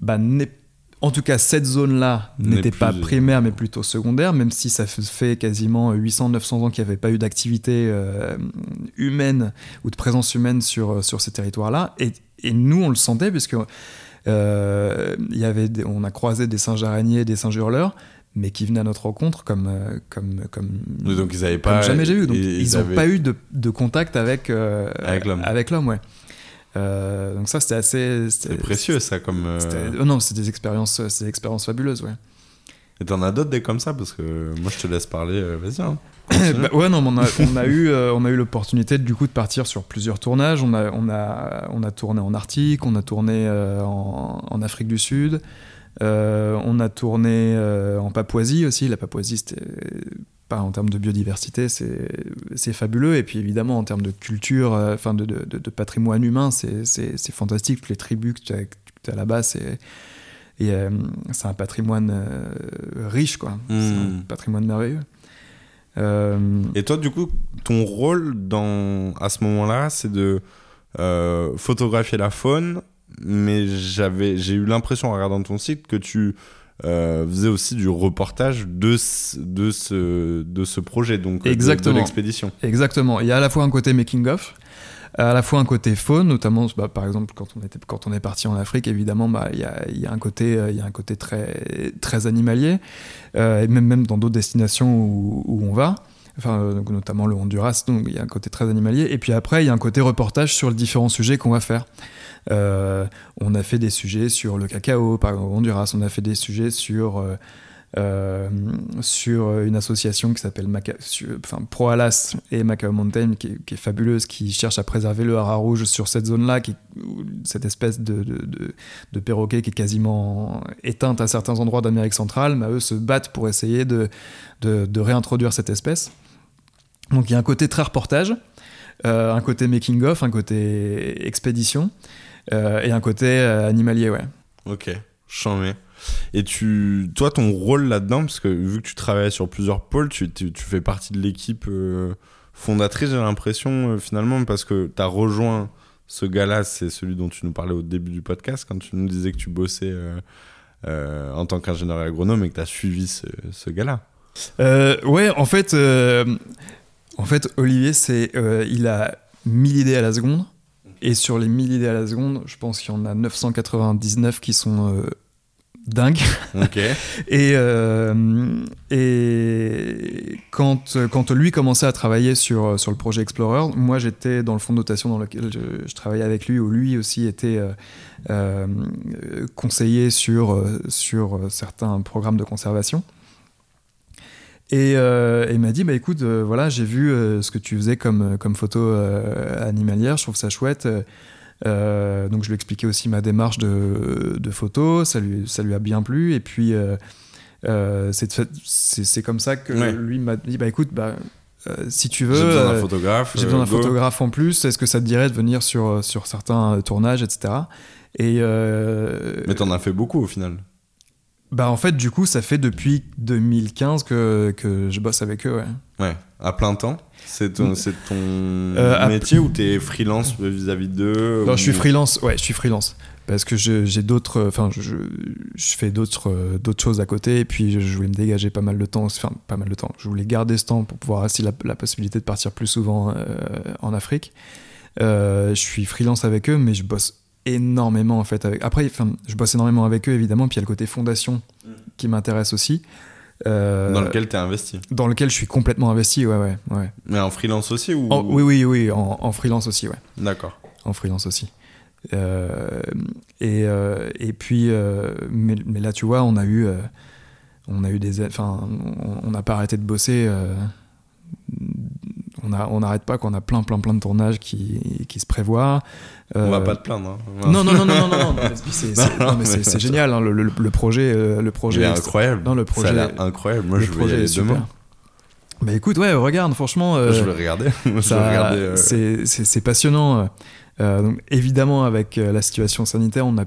bah, n'est- en tout cas, cette zone-là n'était pas plus- primaire, mais plutôt secondaire, même si ça fait quasiment 800-900 ans qu'il n'y avait pas eu d'activité euh, humaine ou de présence humaine sur, sur ces territoires-là. Et, et nous, on le sentait, puisque euh, y avait des- on a croisé des singes araignées, des singes hurleurs, mais qui venaient à notre rencontre comme, euh, comme, comme, Donc, ils avaient pas. jamais j'ai vu. Donc, ils- n'ont avaient- pas eu de, de contact avec, euh, Avec l'homme. Avec l'homme, ouais. Euh, donc ça, c'était assez... C'est précieux, ça, comme. euh, c'était- oh non, c'est des expériences, c'est des expériences fabuleuses, ouais. Et t'en as d'autres des comme ça? Parce que moi, je te laisse parler. euh, Vas-y. hein. Bah, ouais, non, on a, on a eu, euh, on a eu l'opportunité du coup de partir sur plusieurs tournages. On a, on a, on a tourné en Arctique, on a tourné euh, en, en Afrique du Sud, euh, on a tourné euh, en Papouasie aussi. La Papouasie, c'était pas en termes de biodiversité, c'est fabuleux. Et puis évidemment en termes de culture, euh, enfin de, de, de- de patrimoine humain, c'est fantastique. Toutes les tribus que tu as, là-bas, c'est et euh, c'est un patrimoine euh, riche, quoi. C'est un patrimoine merveilleux. Euh, Et toi, du coup, ton rôle dans, à ce moment-là, c'est de euh, photographier la faune, mais j'avais, j'ai eu l'impression en regardant ton site que tu euh, faisais aussi du reportage de ce, de ce, de ce projet, donc de- l'expédition. Exactement. Il y a à la fois un côté making of, à la fois un côté faune, notamment bah, par exemple quand on était quand on est parti en Afrique, évidemment, bah, il y, a, il y a un côté euh, y a un côté très très animalier, euh, et même même dans d'autres destinations où, où on va. Enfin, euh, donc notamment le Honduras, donc il y a un côté très animalier. Et puis après, il y a un côté reportage sur les différents sujets qu'on va faire. Euh, on a fait des sujets sur le cacao, par exemple, Honduras. On a fait des sujets sur euh, euh, sur une association qui s'appelle enfin, Pro Alas et Macao Mountain, qui est, fabuleuse, qui cherche à préserver le haras rouge sur cette zone-là, cette espèce de, de, perroquet qui est quasiment éteinte à certains endroits d'Amérique centrale, mais eux se battent pour essayer de, réintroduire cette espèce. Donc il y a un côté très reportage, un côté making-of, un côté expédition, et un côté euh, animalier, ouais. Ok, mets. Et tu, toi, ton rôle là-dedans, parce que vu que tu travailles sur plusieurs pôles, tu, tu, tu fais partie de l'équipe euh, fondatrice, j'ai l'impression, euh, finalement, parce que tu as rejoint ce gars-là, c'est celui dont tu nous parlais au début du podcast, quand tu nous disais que tu bossais euh, euh, en tant qu'ingénieur agronome et que tu as suivi ce, ce gars-là. Euh, ouais, en fait, euh, en fait, Olivier, c'est, euh, il a 1000 idées à la seconde. Et sur les 1000 idées à la seconde, je pense qu'il y en a 999 qui sont euh, dingues. Ok. Et, euh, et quand, quand lui commençait à travailler sur, euh, sur le projet Explorer, moi j'étais dans le fonds de notation dans lequel je, je travaillais avec lui, où lui aussi était euh, conseiller sur, sur certains programmes de conservation. Et euh, il m'a dit, bah écoute, euh, voilà, j'ai vu euh, ce que tu faisais comme, comme photo animalière, je trouve ça chouette. Donc je lui ai expliqué aussi ma démarche de, de photo, ça lui, ça lui a bien plu. Et puis c'est comme ça que Ouais. lui m'a dit, bah écoute, bah, si tu J'ai veux, besoin d'un photographe. j'ai besoin d'un photographe en plus, est-ce que ça te dirait de venir sur, sur certains tournages, etc. Et Mais t'en as fait beaucoup au final. Bah en fait, du coup, ça fait depuis 2015 que, que je bosse avec eux. Ouais. Ouais, à plein temps. C'est ton, c'est ton Euh, à- métier ou t'es freelance vis-à-vis d'eux Non, ou- je suis freelance. Ouais, je suis freelance parce que je- j'ai d'autres. Enfin, je, je, je fais d'autres euh, d'autres choses à côté et puis je, je voulais me dégager pas mal de temps. Enfin, pas mal de temps. Je voulais garder ce temps pour pouvoir aussi la, la possibilité de partir plus souvent euh, en Afrique. Euh, je suis freelance avec eux, mais je bosse énormément en fait. Avec... Après, enfin, je bosse énormément avec eux évidemment. Puis il y a le côté fondation qui m'intéresse aussi. Euh, Dans lequel t'es investi. dans lequel je suis complètement investi. Ouais, ouais, ouais. Mais en freelance aussi ou? En- oui, oui, oui, en, en freelance aussi, ouais. D'accord. En freelance aussi. Euh, et, euh, et puis, euh, mais, mais là, tu vois, on a eu, euh, on a eu des, enfin, on- on n'a pas arrêté de bosser. Euh, on n'arrête pas, qu'on a plein, plein, plein de tournages qui, qui se prévoient. On va Euh, pas te plaindre. hein. Non, non, non, non, non, non, c'est- génial, hein, le, le- le projet, euh, le projet, est incroyable. Non, le Ça a projet- incroyable. Moi, je vais y aller demain. Bah écoute, ouais, regarde, franchement, euh, Je vais regarder. regarder. euh, c'est- passionnant. Euh, donc, évidemment, avec euh, la situation sanitaire, on a,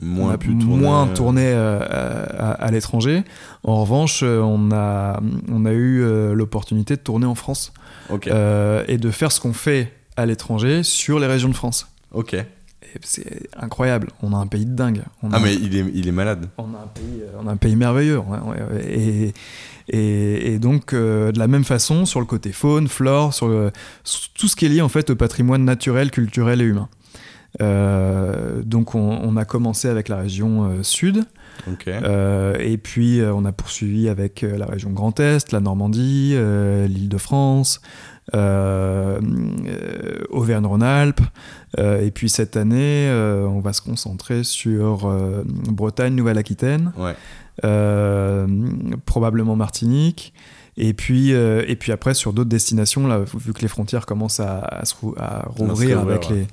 moins a pu tourner. moins euh, tourné euh, à, à l'étranger. En revanche, euh, on a, on a eu l'opportunité de tourner en France euh, et de faire ce qu'on fait à l'étranger sur les régions de France. Ok. C'est incroyable. On a un pays de dingue. On a Ah, mais il est, il est malade. on a un pays, on a un pays merveilleux. Et, et, et donc, euh, de la même façon, sur le côté faune, flore, sur, le- sur tout ce qui est lié en fait au patrimoine naturel, culturel et humain. Euh, donc, on, on a commencé avec la région euh, sud, euh, et puis on a poursuivi avec la région Grand Est, la Normandie, l'Île-de-France, euh, euh, Auvergne-Rhône-Alpes. Euh, et puis cette année, on va se concentrer sur Bretagne, Nouvelle-Aquitaine, Ouais. probablement Martinique. Et puis, euh, et puis après, sur d'autres destinations, là, vu que les frontières commencent à, à se à rouvrir avec, ouais. les,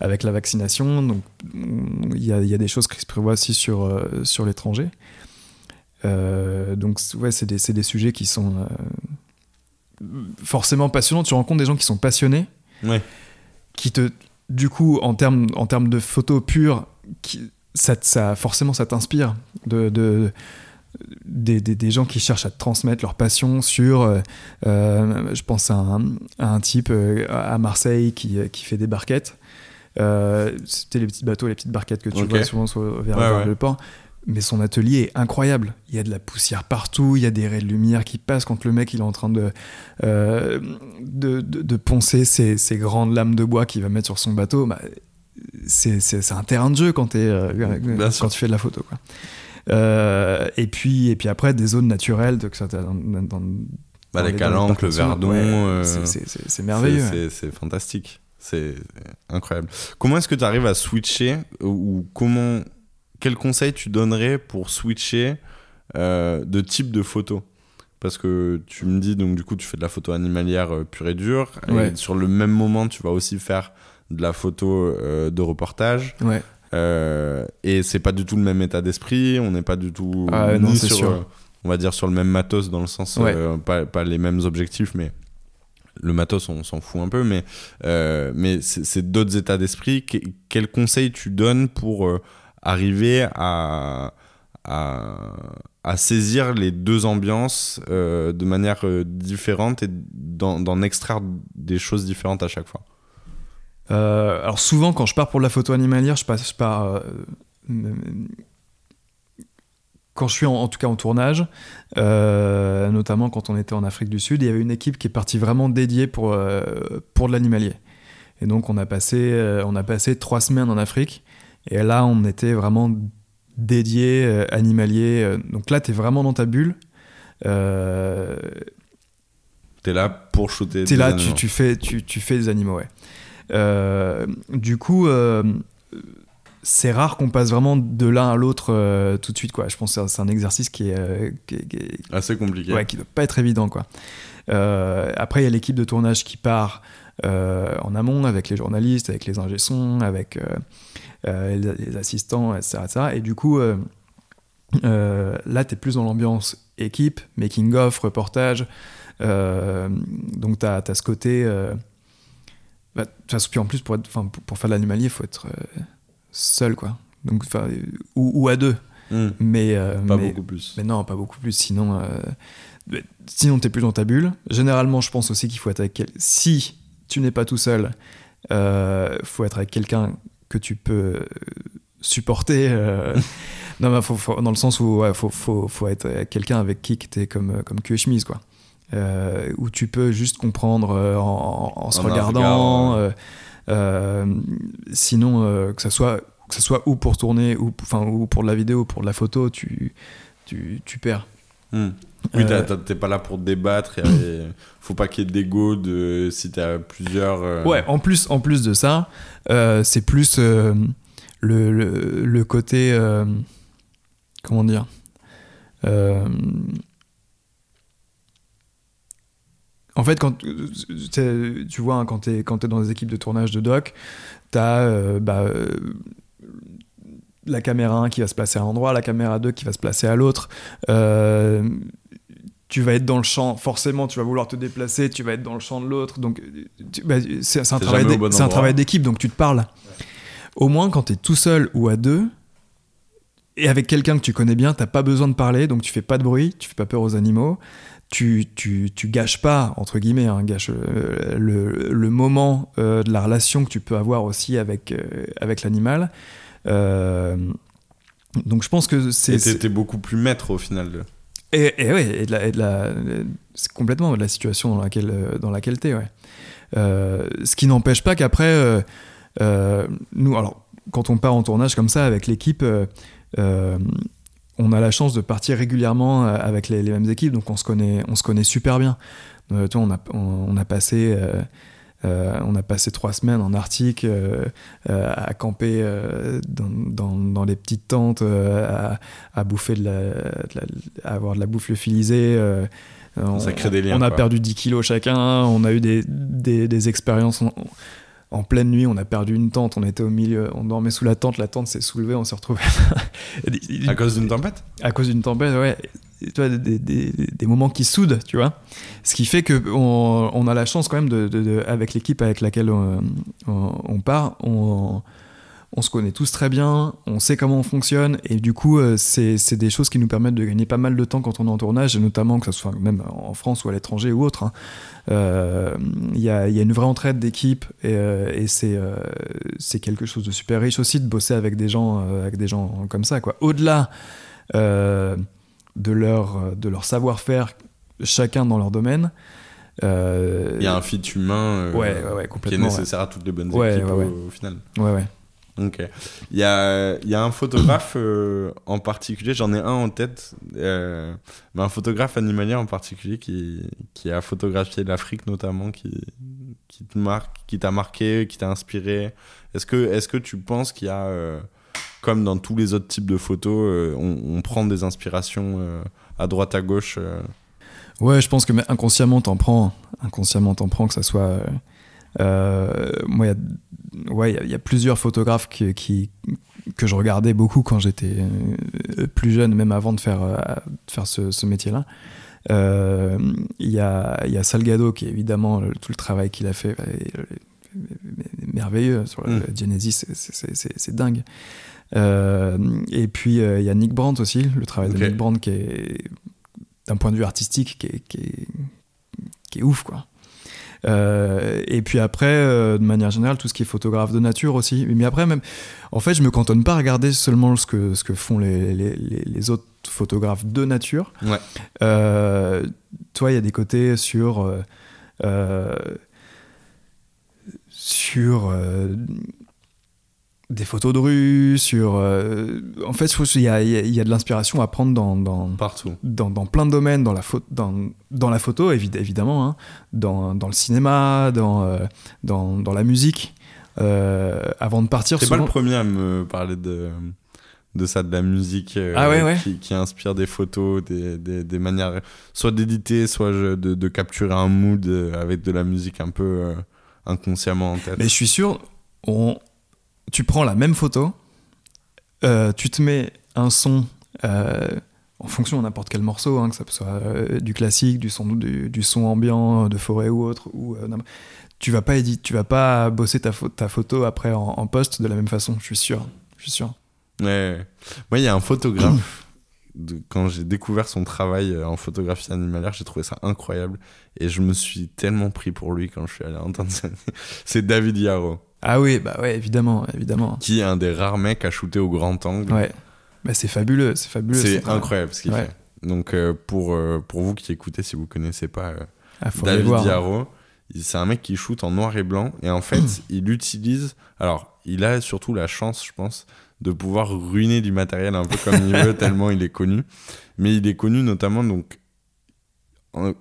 avec la vaccination, donc il y a, il y a des choses qui se prévoient aussi sur, euh, sur l'étranger. Euh, donc, ouais, c'est des, des sujets qui sont forcément passionnants. Tu rencontres des gens qui sont passionnés, Ouais. qui te, du coup, en termes en termes de photos pures, qui, ça, forcément, ça t'inspire de, de- des, des- des gens qui cherchent à transmettre leur passion sur. euh, euh, je pense à un, à un type euh, à Marseille qui, qui fait des barquettes. C'était les petits bateaux, les petites barquettes que tu vois souvent sur- vers, Ouais, vers ouais. le port. Mais son atelier est incroyable. Il y a de la poussière partout, il y a des raies de lumière qui passent quand le mec il est en train de, euh, de, de- de poncer ses, ses grandes lames de bois qu'il va mettre sur son bateau. Bah, c'est un terrain de jeu quand, euh, tu fais de la photo. Quoi. Euh, et, puis, et puis après, des zones naturelles, de, dans, dans- dans Bah, les- les calanques, le verdon. ouais, euh, c'est- merveilleux. C'est- fantastique. C'est incroyable. Comment est-ce que tu arrives à switcher ou comment quel conseil tu donnerais pour switcher euh, de type de photo? Parce que tu me dis donc du coup tu fais de la photo animalière pure et dure et sur le même moment tu vas aussi faire de la photo euh, de reportage Ouais. Euh, et c'est pas du tout le même état d'esprit. On n'est pas du tout Ah non, sur sûr. euh, on va dire sur le même matos dans le sens Ouais. euh, pas, pas les mêmes objectifs mais le matos on s'en fout un peu mais euh, mais c'est d'autres états d'esprit Que- quel conseil tu donnes pour arriver à, à à saisir les deux ambiances de manière différente et d'en extraire des choses différentes à chaque fois? Euh, alors souvent, quand je pars pour de la photo animalière, je passe par... euh, euh, quand je suis en, en tout cas en tournage, euh, notamment quand on était en Afrique du Sud, il y avait une équipe qui est partie vraiment dédiée pour, euh, pour de l'animalier. Et donc on a, passé, on a passé trois semaines en Afrique. Et là, on était vraiment dédié animalier. Donc là, tu es vraiment dans ta bulle. Euh, T'es là pour shooter T'es des là, animaux. tu, tu fais, tu, tu fais des animaux, ouais. Euh, du coup, euh, c'est rare qu'on passe vraiment de l'un à l'autre euh, tout de suite, quoi. Je pense que c'est un exercice qui est, euh, qui est- qui est- Assez compliqué. ouais, qui doit pas être évident, quoi. Euh, après, il y a l'équipe de tournage qui part en amont avec les journalistes, avec les ingé avec les, les assistants, etc., etc. Et du coup, là, tu es plus dans l'ambiance équipe, making-of, reportage. Euh, donc, tu as, ce côté. Bah, puis en plus, pour, être- enfin, pour, pour faire de l'animalier, il faut être euh, seul, quoi. Donc, enfin, ou, ou à deux. Hmm. Mais, euh, Pas mais- beaucoup plus. mais non, pas beaucoup plus. Sinon, euh, sinon t'es plus dans ta bulle. Généralement, je pense aussi qu'il faut être avec quel... Si tu n'es pas tout seul, euh, faut être avec quelqu'un que tu peux supporter. non, mais faut, faut- dans le sens où ouais, faut, faut, faut être avec quelqu'un avec qui t'es comme, comme cul et chemise, quoi. Euh, où tu peux juste comprendre euh, en, en- en se En regardant. regard, euh, sinon, que ça soit que ce soit ou pour tourner ou, enfin, ou pour de la vidéo ou pour de la photo, tu, tu, tu perds. Hmm. Oui, t'es pas là pour débattre. Et, faut pas qu'il y ait d'ego de si t'as plusieurs. Ouais, en plus, en plus de ça, c'est plus le, le, le côté. comment dire Euh, En fait, quand tu vois, hein, quand tu es, dans des équipes de tournage de doc, tu as la caméra 1 qui va se placer à un endroit, la caméra 2 qui va se placer à l'autre. Euh, tu vas être dans le champ, forcément, tu vas vouloir te déplacer, tu vas être dans le champ de l'autre. Donc, bah, c'est un, bon travail d'équipe, donc tu te parles. Au moins, quand tu es tout seul ou à deux, et avec quelqu'un que tu connais bien, t'as pas besoin de parler, donc tu fais pas de bruit, tu fais pas peur aux animaux, tu, tu, tu gâches pas, entre guillemets, hein, gâche, euh, le, le moment euh, de la relation que tu peux avoir aussi avec, euh, avec l'animal. Donc je pense que c'est... Et t'es beaucoup plus maître au final. de- et, et ouais, et de la, et de la- c'est complètement de la situation dans laquelle, dans laquelle t'es, ouais. Ce qui n'empêche pas qu'après, nous, alors, quand on part en tournage comme ça avec l'équipe, on a la chance de partir régulièrement euh, avec les, les mêmes équipes, donc on se connaît, on se connaît super bien. Euh, tu vois, on, a, on, on a passé. euh, euh, on a passé trois semaines en Arctique à camper dans, dans, dans les petites tentes, à, à bouffer de la, de la- à avoir de la bouffe lyophilisée. on, Ça crée des liens, On a quoi. perdu 10 kilos chacun. On a eu des, des, des expériences en, pleine nuit. On a perdu une tente. On était au milieu. On dormait sous la tente. La tente s'est soulevée. On s'est retrouvé À cause d'une tempête à cause d'une tempête, ouais. Et tu vois, des, des- des moments qui soudent, tu vois. Ce qui fait que on, on a la chance quand même de, de- de- avec l'équipe avec laquelle on, on- on part, on, on se connaît tous très bien, on sait comment on fonctionne, et du coup, euh, c'est c'est des choses qui nous permettent de gagner pas mal de temps quand on est en tournage, et notamment que ce soit même en France ou à l'étranger ou autre. hein. Euh, Il y, a, y a une vraie entraide d'équipe, et, euh, et c'est euh, c'est quelque chose de super riche aussi de bosser avec des gens, euh, avec des gens comme ça, quoi. Au-delà de leur, de leur savoir-faire, chacun dans leur domaine. Il y a un fit humain ouais, ouais, ouais, qui est nécessaire à toutes les bonnes équipes au, final. Ouais, ouais. Ok. Il y a, y a un photographe euh, en particulier, j'en ai un en tête, euh, mais un photographe animalier en particulier qui, qui a photographié l'Afrique notamment, qui, qui te marque, qui t'a marqué, qui t'a inspiré. Est-ce que, est-ce que tu penses qu'il y a, euh, comme dans tous les autres types de photos, on, on prend des inspirations à droite à gauche Ouais, je pense que inconsciemment t'en prends, inconsciemment t'en prends que ça soit. Euh, moi, il y a- ouais, y y, a plusieurs photographes qui, qui- que je regardais beaucoup quand j'étais euh, plus jeune, même avant de faire, euh, de faire ce, ce métier-là. Euh, Il y, a, il y a Salgado qui évidemment le- tout le travail qu'il a fait est, est merveilleux sur le Mm. Genesis, c'est- dingue. Euh, et puis euh, il y a Nick Brandt aussi, le travail de Nick Brandt qui est d'un point de vue artistique qui est, qui est, qui est ouf quoi. Euh, et puis après, euh, de manière générale, tout ce qui est photographe de nature aussi. Mais après, même, en fait, je me cantonne pas à regarder seulement ce que, ce que font les, les, autres photographes de nature. Ouais. Euh, toi, il y a des côtés sur. sur. Des photos de rue, sur. euh, en fait, je trouve qu'il y il y a- il y a de l'inspiration à prendre dans, dans, Partout. dans, dans plein de domaines, dans la, photo, dans, dans la photo, évi- évidemment, hein, dans, dans le cinéma, dans, euh, dans, dans la musique. Euh, avant de partir, pas souvent. le premier à me parler de, de ça, de la musique euh, Ah ouais, ouais. Qui, qui inspire des photos, des, des, des manières soit d'éditer, soit de, de capturer un mood avec de la musique un peu inconsciemment en tête. Mais je suis sûr, on... tu prends la même photo, euh, tu te mets un son euh, en fonction de n'importe quel morceau, hein, que ça soit euh, du classique, du son, du, son ambiant, de forêt ou autre, ou tu vas pas éditer, tu vas pas bosser ta, pho- ta photo après en, en post de la même façon. Je suis sûr, je suis sûr. Ouais. Moi, il y a un photographe. quand j'ai découvert son travail en photographie animalière, j'ai trouvé ça incroyable. Et je me suis tellement pris pour lui quand je suis allé en Tanzanie. C'est David Yarrow, Ah oui, bah ouais, évidemment, évidemment. qui est un des rares mecs à shooter au grand angle. Ouais, bah c'est fabuleux, c'est fabuleux. C'est incroyable ce qu'il Ouais. fait. Donc, euh, pour, euh, pour vous qui écoutez, si vous connaissez pas euh, Ah, David voir. Yarrow, il- c'est un mec qui shoot en noir et blanc. Et en fait, il utilise. Alors, il a surtout la chance, je pense, de pouvoir ruiner du matériel un peu comme il veut, tellement il est connu. Mais il est connu notamment, donc,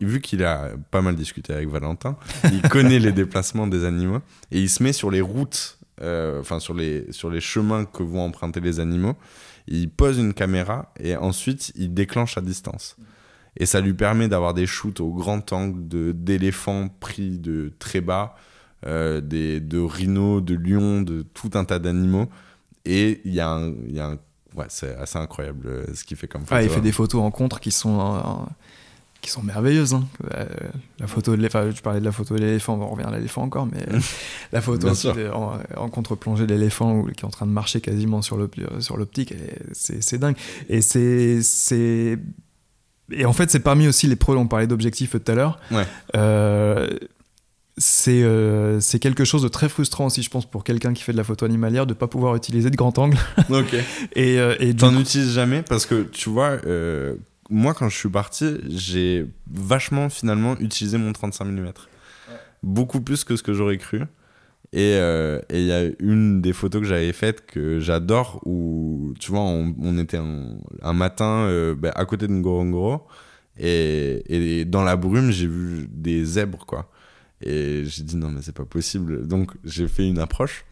vu qu'il a pas mal discuté avec Valentin, il connaît les déplacements des animaux et il se met sur les routes, euh, enfin sur les, sur les chemins que vont emprunter les animaux. Il pose une caméra et ensuite il déclenche à distance. Et ça lui permet d'avoir des shoots au grand angle d'éléphants pris de très bas, euh, des, de rhinos, de lions, de tout un tas d'animaux. Et il y a un. il y a un- ouais, c'est assez incroyable euh, ce qu'il fait comme photo. Ah, il fait des photos en contre qui sont, euh, qui sont merveilleuses. hein. Euh, la photo de l'éléphant, tu parlais de la photo de l'éléphant, on revient à l'éléphant encore, mais euh, la photo de- en, en contre-plongée de l'éléphant qui est en train de marcher quasiment sur sur l'optique, est- c'est dingue. Et c'est. Et en fait, c'est parmi aussi les pros, on parlait d'objectifs tout à l'heure. Ouais. Euh, c'est euh, quelque chose de très frustrant aussi, je pense, pour quelqu'un qui fait de la photo animalière, de ne pas pouvoir utiliser de grand angle. Ok. Et, euh, et T'en utilises jamais parce que tu vois, euh, moi quand je suis parti, j'ai vachement finalement utilisé mon 35 mm. Beaucoup plus que ce que j'aurais cru. Et euh, et il y a une des photos que j'avais faites que j'adore où, tu vois, on, était un, un matin euh, bah, à côté de Ngorongoro et, et dans la brume, j'ai vu des zèbres, quoi. Et j'ai dit non, mais c'est pas possible. Donc j'ai fait une approche.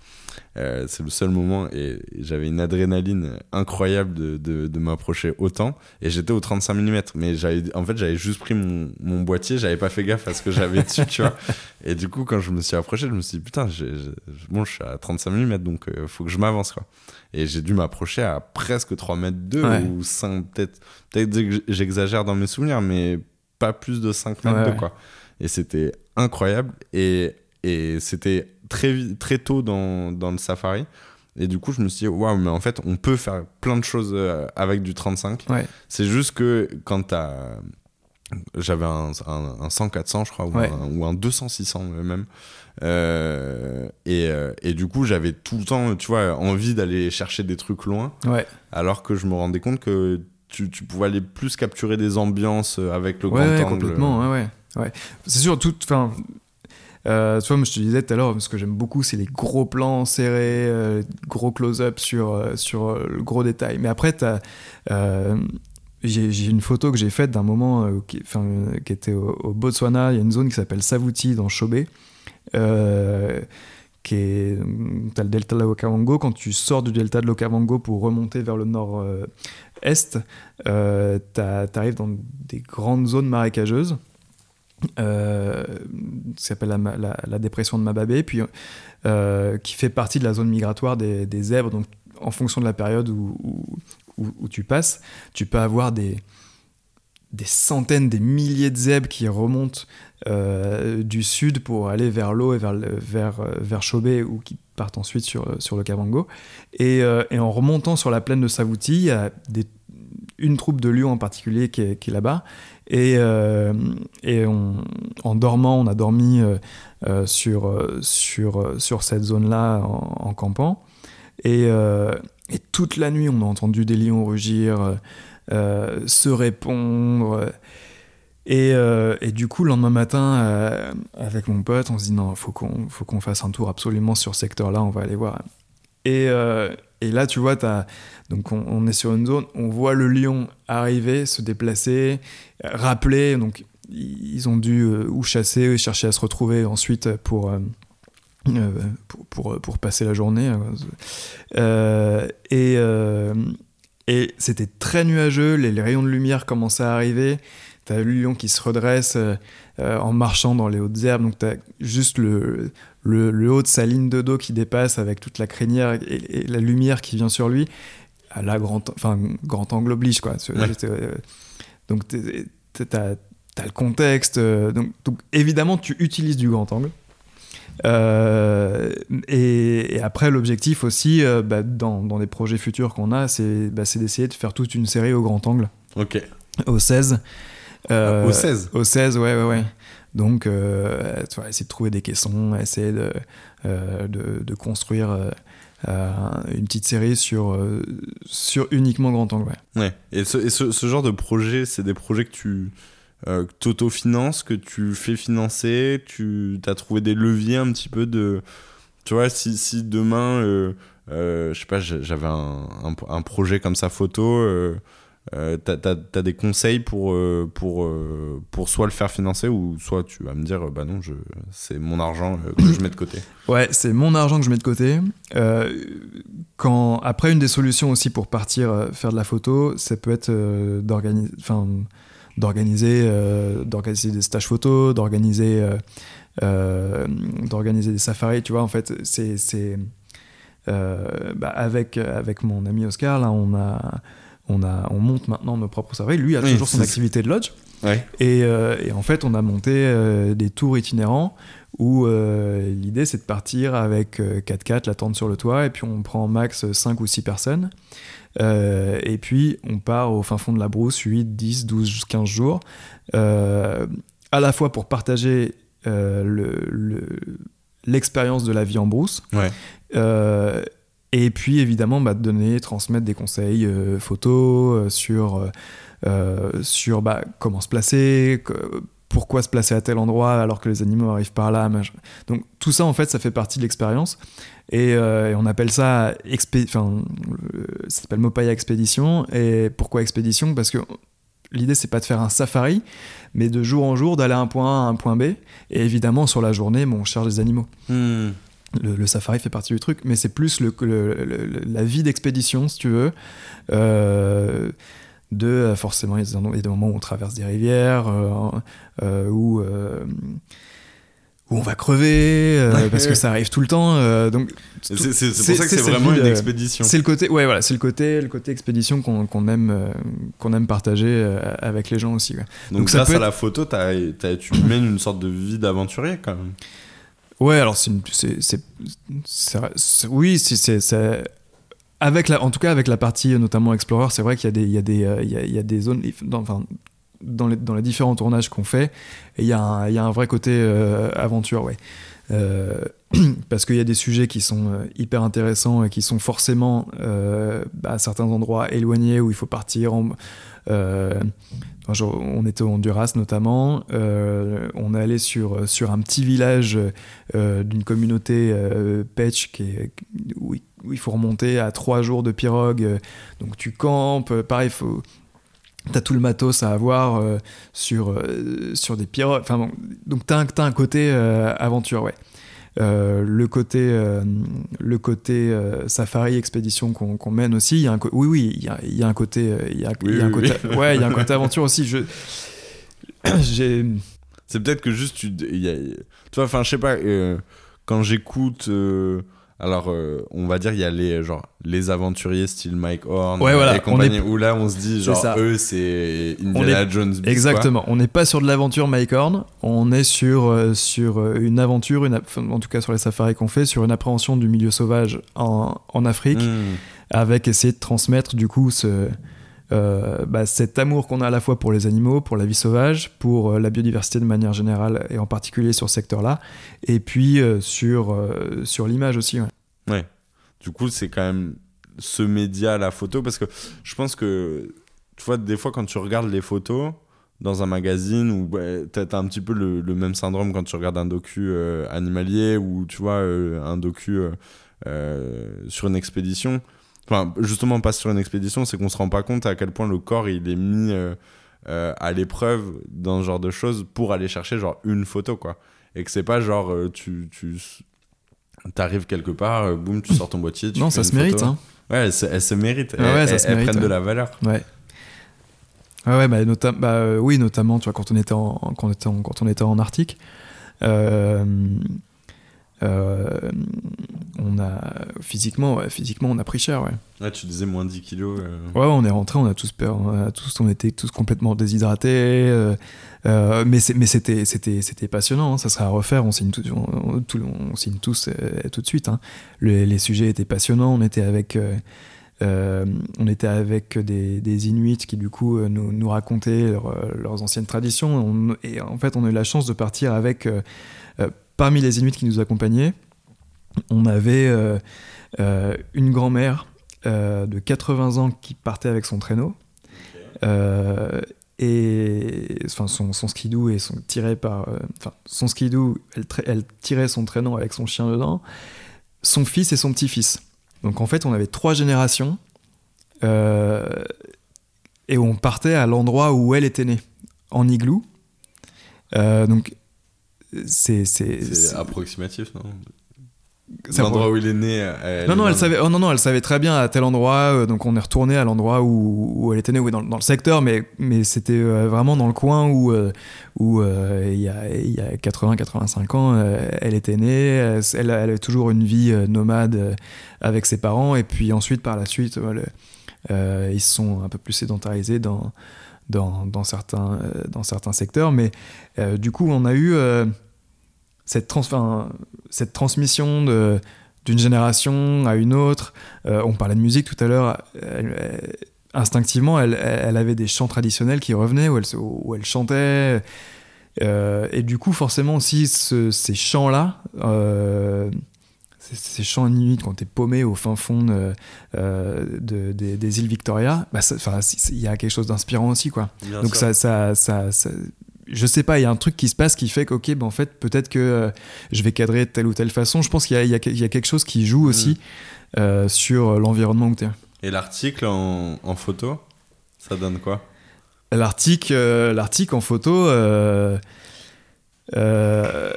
Euh, c'est le seul moment et j'avais une adrénaline incroyable de, de, de m'approcher autant. Et j'étais au 35 mm mais j'avais en fait j'avais juste pris mon, mon boîtier. J'avais pas fait gaffe à ce que j'avais dessus tu vois. Et du coup quand je me suis approché je me suis dit putain bon je suis à 35 mm donc euh, faut que je m'avance quoi. Et j'ai dû m'approcher à presque 3 mètres 2 Ouais. ou 5 peut-être peut-être que j'exagère dans mes souvenirs mais pas plus de 5 mètres Ouais, 2 ouais. quoi. Et c'était incroyable. Et, et c'était très, très tôt dans, dans le safari et du coup je me suis dit waouh mais en fait on peut faire plein de choses euh, avec du 35 Ouais. c'est juste que quand t'as j'avais un, un, un 100-400 je crois ou, Ouais. un, ou un 200-600 même Euh, et, euh, et du coup j'avais tout le temps tu vois envie d'aller chercher des trucs loin Ouais. alors que je me rendais compte que tu, tu pouvais aller plus capturer des ambiances euh, avec le grand angle complètement, ouais, ouais. ouais. C'est sûr, tout. Enfin, euh, tu vois, moi, je te disais tout à l'heure, ce que j'aime beaucoup, c'est les gros plans serrés, euh, gros close-up sur, euh, sur euh, le gros détail. Mais après, j'ai une photo que j'ai faite d'un moment qui, était au, Botswana. Il y a une zone qui s'appelle Savuti dans Chobe. Euh, qui est, t'as le delta de l'Okavango. Quand tu sors du delta de l'Okavango pour remonter vers le nord-est, t'a- t'arrives dans des grandes zones marécageuses euh, qui s'appelle la, dépression de Mababé, puis euh, qui fait partie de la zone migratoire des, zèbres. Donc, en fonction de la période où, où- tu passes, tu peux avoir des, des centaines, des milliers de zèbres qui remontent euh, du sud pour aller vers l'eau et vers, vers, euh, vers Chobé ou qui partent ensuite sur, sur le Kavango. Et, et en remontant sur la plaine de Savouti, il y a des- une troupe de lions en particulier qui est, là-bas. Et, euh, et on- en dormant, on a dormi euh, euh, sur, sur, sur cette zone-là en, campant. Et, toute la nuit, on a entendu des lions rugir, se répondre. Et, et du coup, le lendemain matin, avec mon pote, on se dit non, faut qu'on faut qu'on fasse un tour absolument sur ce secteur-là, on va aller voir. Et, et là, tu vois, as, donc on, est sur une zone, on voit le lion arriver, se déplacer, rappeler. Donc ils ont dû euh, ou chasser ou chercher à se retrouver ensuite pour. pour, pour, pour, passer la journée. et, et c'était très nuageux, les, rayons de lumière commençaient à arriver. T'as le lion qui se redresse euh, euh, en marchant dans les hautes herbes, donc t'as juste le, le, haut de sa ligne de dos qui dépasse avec toute la crinière et, la lumière qui vient sur lui. À la grand, enfin, grand angle oblige, quoi. Euh, donc t'as as le contexte. donc, donc, évidemment, tu utilises du grand angle. et, après, l'objectif aussi, bah, dans, dans, des projets futurs qu'on a, c'est bah, d'essayer de faire toute une série au grand angle. Ok. Au 16. Euh, au 16 Au 16, ouais, ouais, ouais. Donc, euh, tu vois, essayer de trouver des caissons, essayer de, euh, de, de, construire une petite série sur, sur uniquement grand angle. Ouais. Et, ce, ce, genre de projet, c'est des projets que tu euh, t'autofinances, que tu fais financer, tu as trouvé des leviers un petit peu de... Tu vois, si, si demain, je sais pas, j'avais un, un, projet comme ça photo euh, t'as as, des conseils pour, euh, pour, euh, pour soit le faire financer ou soit tu vas me dire bah non, c'est mon argent que je mets de côté. Ouais, c'est mon argent que je mets de côté. quand, après, une des solutions aussi pour partir faire de la photo, ça peut être d'organiser d'organiser d'organiser des stages photo, d'organiser d'organiser des safaris, tu vois, en fait, c'est bah, avec, avec mon ami Oscar, là, on a on, a, on monte maintenant nos propres safaris. Lui a toujours son activité de lodge. Euh, et, en fait, on a monté euh, des tours itinérants où euh, l'idée c'est de partir avec 4x4, la tente sur le toit, et puis on prend max 5 ou 6 personnes. et puis on part au fin fond de la brousse 8, 10, 12, 15 jours, à la fois pour partager l'expérience le, de la vie en brousse. Et puis évidemment, bah, donner, transmettre des conseils euh, photos euh, sur, euh, sur bah, comment se placer, pourquoi se placer à tel endroit alors que les animaux arrivent par là. Donc tout ça, en fait, ça fait partie de l'expérience. Et, on appelle ça, enfin, ça s'appelle Mopaya Expédition. Et pourquoi Expédition? Parce que l'idée, c'est pas de faire un safari, mais de jour en jour, d'aller à un point A à un point B. Et évidemment, sur la journée, on cherche des animaux. Hmm. Le, safari fait partie du truc, mais c'est plus le, la vie d'expédition, si tu veux. Euh, de euh, forcément, il y a des moments où on traverse des rivières, euh, euh où, où on va crever, parce que ça arrive tout le temps. donc c'est pour ça que c'est vraiment une expédition. C'est le côté, ouais, voilà, c'est le côté, le côté expédition qu'on aime, qu'on aime partager avec les gens aussi. Donc, donc, grâce à la photo, as, tu mènes une sorte de vie d'aventurier quand même. Ouais, alors c'est, oui, c'est, avec la, en tout cas avec la partie notamment Explorer, c'est vrai qu'il y a des, il y a des, euh, il y a, des zones, dans, enfin, dans les, dans les différents tournages qu'on fait, il y, a un, il y a un vrai côté euh, aventure, ouais. Euh, parce qu'il y a des sujets qui sont hyper intéressants et qui sont forcément à certains endroits éloignés où il faut partir en, on était au Honduras notamment, euh, on est allé sur, sur un petit village euh, d'une communauté euh, Pech qui où, il faut remonter à trois jours de pirogue. donc tu campes, pareil, faut, T'as tout le matos à avoir sur, sur des pirogues. Enfin, donc t'as un, as un côté aventure, ouais. Euh, le côté, euh, le côté euh, safari expédition qu'on mène aussi, il y a un oui oui, il y a, y a, un côté, il y a, y a un côté, ouais, il y a un côté aventure aussi. Je, j'ai. C'est peut-être que juste tu, y a, tu vois, enfin, je sais pas, quand j'écoute alors, euh, on va dire, il y a les, genre, les aventuriers style Mike Horn et compagnie, où là, on se dit, genre, eux, c'est Indiana Jones. Exactement. On n'est pas sur de l'aventure Mike Horn, on est sur, euh, sur euh, une aventure, une, en tout cas sur les safaris qu'on fait, sur une appréhension du milieu sauvage en, en Afrique, hmm. avec essayer de transmettre, du coup, ce, euh, bah, cet amour qu'on a à la fois pour les animaux, pour la vie sauvage, pour euh, la biodiversité de manière générale et en particulier sur ce secteur-là, et puis euh, sur, sur l'image aussi. Ouais. Du coup, c'est quand même ce média, la photo, parce que je pense que, tu vois, des fois quand tu regardes les photos dans un magazine, ou ouais, t'as un petit peu le, même syndrome quand tu regardes un docu animalier, ou tu vois, un docu sur une expédition. Enfin, justement, pas sur une expédition, c'est qu'on se rend pas compte à quel point le corps il est mis à l'épreuve dans ce genre de choses pour aller chercher genre une photo, quoi. Et que c'est pas genre tu, tu arrives quelque part, boum, tu sors ton boîtier. Tu non, ça se mérite, hein. Ouais, elles se, elles se méritent. Ouais, elles, ça se elles mérite, prennent de la valeur. Ouais. Ouais, ouais, bah, nota- bah, euh, oui, notamment, tu vois, quand on était en, quand on était en, quand on était en Arctique, euh, euh, on a physiquement, ouais, physiquement, on a pris cher, ouais. Tu disais moins 10 kilos. euh. Ouais, on est rentré, on a tous peur, on, a tous, on était tous complètement déshydratés, euh, euh, mais c'est- mais c'était c'était c'était passionnant, hein, ça serait à refaire, on signe, tout- on, on- tout- on signe tous tout de suite. hein. Le- les sujets étaient passionnants, on était avec euh, on était avec des, des Inuits qui du coup nous, nous racontaient leur, leurs anciennes traditions, On- et en fait on a eu la chance de partir avec euh, parmi les Inuits qui nous accompagnaient, on avait euh, euh, une grand-mère euh, de 80 ans qui partait avec son traîneau. Et enfin son, son skidoo et son tiré par enfin son skidoo elle, tirait son traîneau avec son chien dedans. Son fils et son petit-fils. Donc en fait on avait trois générations et on partait à l'endroit où elle était née en igloo. Donc c'est approximatif, non? L'endroit où il est né. elle non, non, elle savait, oh, non, non, elle savait très bien à tel endroit, euh, donc on est retourné à l'endroit où, où elle était née, oui, dans, dans le secteur, mais, mais c'était euh, vraiment dans le coin où, euh, où euh, il y a, il y a 80-85 ans, euh, elle était née, elle, elle avait toujours une vie euh, nomade euh, avec ses parents, et puis ensuite, par la suite, voilà, euh, ils se sont un peu plus sédentarisés dans, dans, dans, certains, euh, dans certains secteurs, mais euh, du coup, on a eu euh, cette, trans- cette transmission de d'une génération à une autre. Euh, on parlait de musique tout à l'heure. Instinctivement, elle, elle avait des chants traditionnels qui revenaient, où elle, se- où elle chantait. Euh, et du coup, forcément aussi, ce- ces chants-là, euh, ces, ces chants inuits quand t'es paumé au fin fond de, de- des, des îles Victoria, bah, il y a quelque chose d'inspirant aussi, quoi. Bien Donc ça, ça, ça- je sais pas, il y a un truc qui se passe qui fait que, ok, ben en fait, peut-être que euh, je vais cadrer de telle ou telle façon. Je pense qu'il y a, y y quelque chose qui joue aussi euh, sur l'environnement où tu es. Et l'article en, en photo, ça donne quoi? L'article, euh, l'article en photo, euh, euh,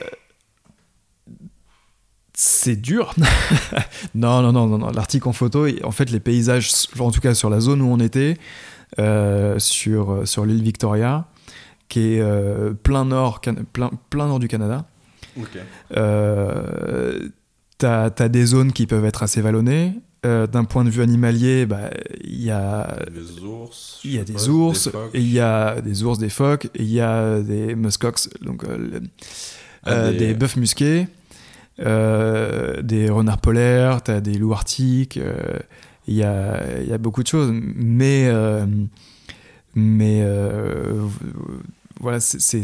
c'est dur. non, non, non, non, non. L'article en photo, en fait, les paysages, en tout cas sur la zone où on était, euh, sur, sur l'île Victoria, qui est euh, plein, nord, plein, plein nord du Canada, Ok. euh, t'as as des zones qui peuvent être assez vallonnées. Euh, D'un point de vue animalier, bah, il y a Des ours. il y a des pas, ours, il y a des ours, des phoques, il y a des muskox, donc euh, le- Ah, des- des... bœufs musqués, des renards polaires, t'as des loups arctiques, il y, a, y a beaucoup de choses, mais mais euh, voilà, c'est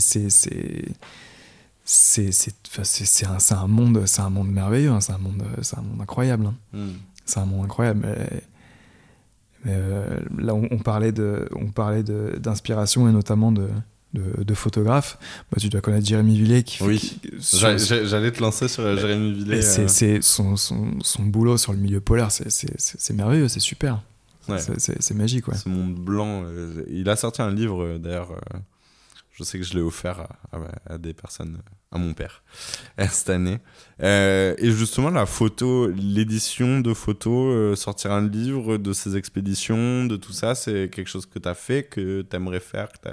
un, un monde c'est un monde merveilleux, hein, c'est un monde c'est un monde incroyable. hein Hmm. c'est un monde incroyable. Mais, mais, euh, là, on, on parlait de, on parlait d'inspiration et notamment de, de, de photographes. Bah, tu dois connaître Jérémy qui fait. Oui. J'allais te lancer sur euh, Jérémy Villet. c'est, euh, son, son, son boulot sur le milieu polaire, c'est merveilleux, c'est super. Ouais. C'est, magique, ouais. Ce monde blanc. euh, il a sorti un livre, euh, d'ailleurs. euh, je sais que je l'ai offert à, à- à des personnes, à mon père, cette année. Et justement, la photo, l'édition de photos, sortir un livre de ces expéditions, de tout ça, c'est quelque chose que tu as fait, que tu aimerais faire que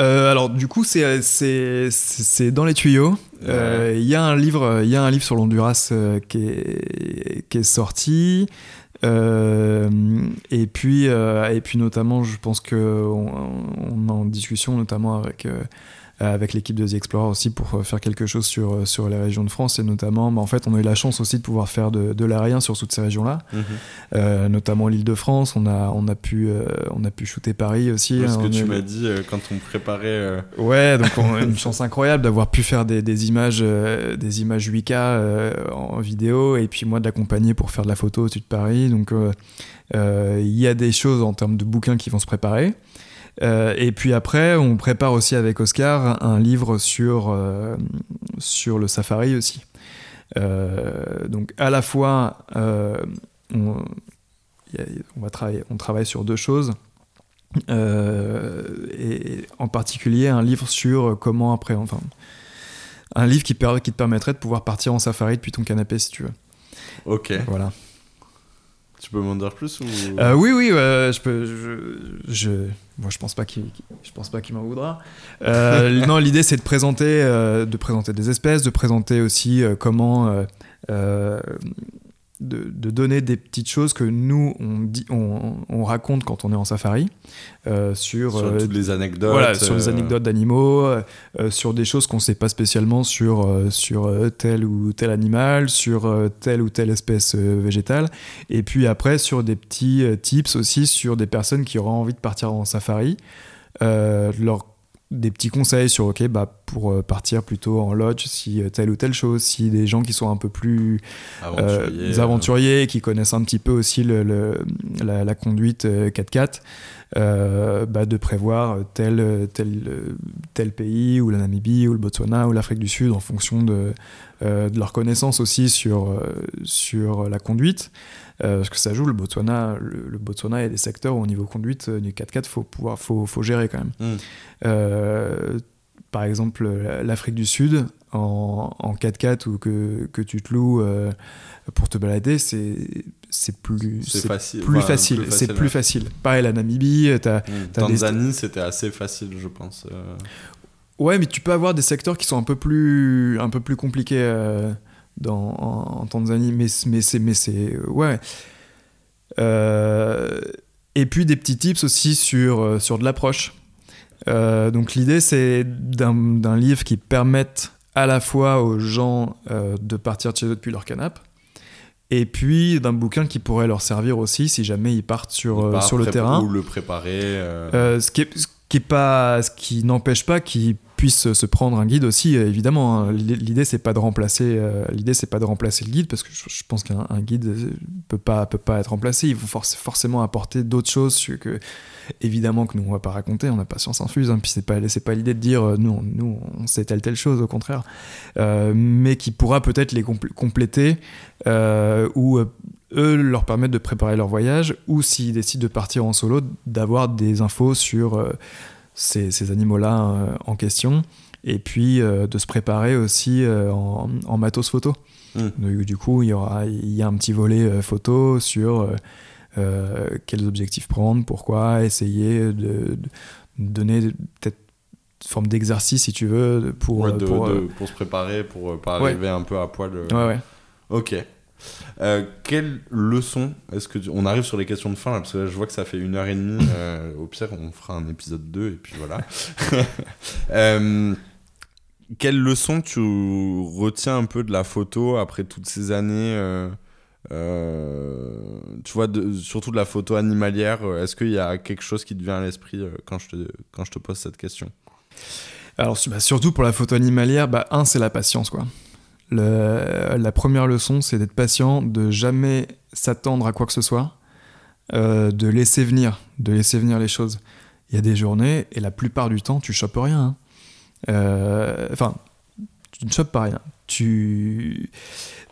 Euh, alors du coup c'est dans les tuyaux. Euh, Il y a un livre il y a un livre sur l'Honduras euh, qui est qui est sorti. Euh, et puis euh, et puis notamment je pense que on, on est en discussion notamment avec euh, avec l'équipe de The Explorer aussi pour euh, faire quelque chose sur, euh, sur les régions de France et notamment bah, en fait on a eu la chance aussi de pouvoir faire de, de l'aérien sur toutes ces régions là euh, notamment l'île de France on a on a pu euh, on a pu shooter Paris aussi Parce hein, que tu m'as dit euh, quand on préparait. euh, Ouais, donc on a une chance incroyable d'avoir pu faire des, des images, euh, des images 8K euh, en vidéo, et puis moi de l'accompagner pour faire de la photo au-dessus de Paris. Donc euh, euh, il y a des choses en termes de bouquins qui vont se préparer. Euh, et puis après, on prépare aussi avec Oscar un livre sur, euh, sur le safari aussi. donc à la fois, on, on, va travailler, on travaille sur deux choses. et en particulier un livre sur comment après, enfin, un livre qui, qui te permettrait de pouvoir partir en safari depuis ton canapé si tu veux. Ok. Voilà. Tu peux m'en dire plus ou... Euh, oui, oui, je peux. Je, moi, je pense pas qu'il, je pense pas qu'il m'en voudra. Euh, non, l'idée c'est de présenter, euh, de présenter des espèces, de présenter aussi comment de, donner des petites choses que nous, on, dit, on, raconte quand on est en safari. Euh, sur, sur euh, toutes les anecdotes. Voilà, sur les euh, anecdotes d'animaux, sur des choses qu'on ne sait pas spécialement sur, sur tel ou tel animal, sur telle ou telle espèce végétale. Et puis après, sur des petits tips aussi sur des personnes qui auraient envie de partir en safari. leur des petits conseils sur ok bah pour euh, partir plutôt en lodge si euh, telle ou telle chose si des gens qui sont un peu plus euh, aventuriers, qui connaissent un petit peu aussi le, la, conduite 4x4 bah de prévoir tel, tel, tel pays ou la Namibie ou le Botswana ou l'Afrique du Sud en fonction de, de leur connaissance aussi sur, sur la conduite euh, parce que ça joue, le Botswana, le, Botswana, il y a des secteurs où au niveau conduite euh, du 4x4, faut pouvoir, faut, faut gérer quand même. Mm. Euh, par exemple, l'Afrique du Sud, en, en 4x4 ou que, que, tu te loues pour te balader, c'est c'est plus c'est facile plus facile c'est plus facile pareil la Namibie t'as, mm. Tanzanie c'était assez facile je pense ouais mais tu peux avoir des secteurs qui sont un peu plus un peu plus compliqués dans, en, Tanzanie, mais, mais c'est. Mais c'est ouais. Euh, et puis des petits tips aussi sur, euh, sur de l'approche. Euh, donc l'idée, c'est d'un livre qui permette à la fois aux gens de partir de chez eux depuis leur canapé, et puis d'un bouquin qui pourrait leur servir aussi si jamais ils partent sur, sur le terrain. Ou le préparer. ce qui est, qui ce qui n'empêche pas qu'ils puisse se prendre un guide aussi euh, évidemment hein. l'idée c'est pas de remplacer euh, l'idée c'est pas de remplacer le guide parce que je, pense qu'un guide euh, peut pas peut pas être remplacé. Il faut forcément apporter d'autres choses que évidemment que nous on va pas raconter on n'a pas science infuse hein, puis c'est pas c'est pas l'idée de dire nous on, nous on sait telle telle chose au contraire. Mais qui pourra peut-être les compléter ou eux leur permettre de préparer leur voyage ou s'ils décident de partir en solo d'avoir des infos sur ces, animaux-là euh, en question et puis euh, de se préparer aussi euh, en, matos photo. Hmm. Du, coup, il y, aura, il y a un petit volet photo sur quels objectifs prendre, pourquoi, essayer de, donner peut-être une forme d'exercice si tu veux pour, pour, se préparer, pour pas arriver un peu à poil. Ouais, ouais. Ok. Euh, quelle leçon est-ce que on arrive sur les questions de fin parce que je vois que ça fait une heure et demie. Euh, au pire, on fera un épisode 2 et puis voilà. euh, quelle leçon tu retiens un peu de la photo après toutes ces années euh, Tu vois, surtout de la photo animalière. Est-ce qu'il y a quelque chose qui te vient à l'esprit quand je te quand je te pose cette question? Alors, bah, surtout pour la photo animalière, bah, un, c'est la patience, quoi la première leçon, c'est d'être patient, de jamais s'attendre à quoi que ce soit, euh, de laisser venir, de laisser venir les choses. Il y a des journées, et la plupart du temps, tu chopes rien. Hein. Euh, enfin, tu ne chopes pas rien. Tu,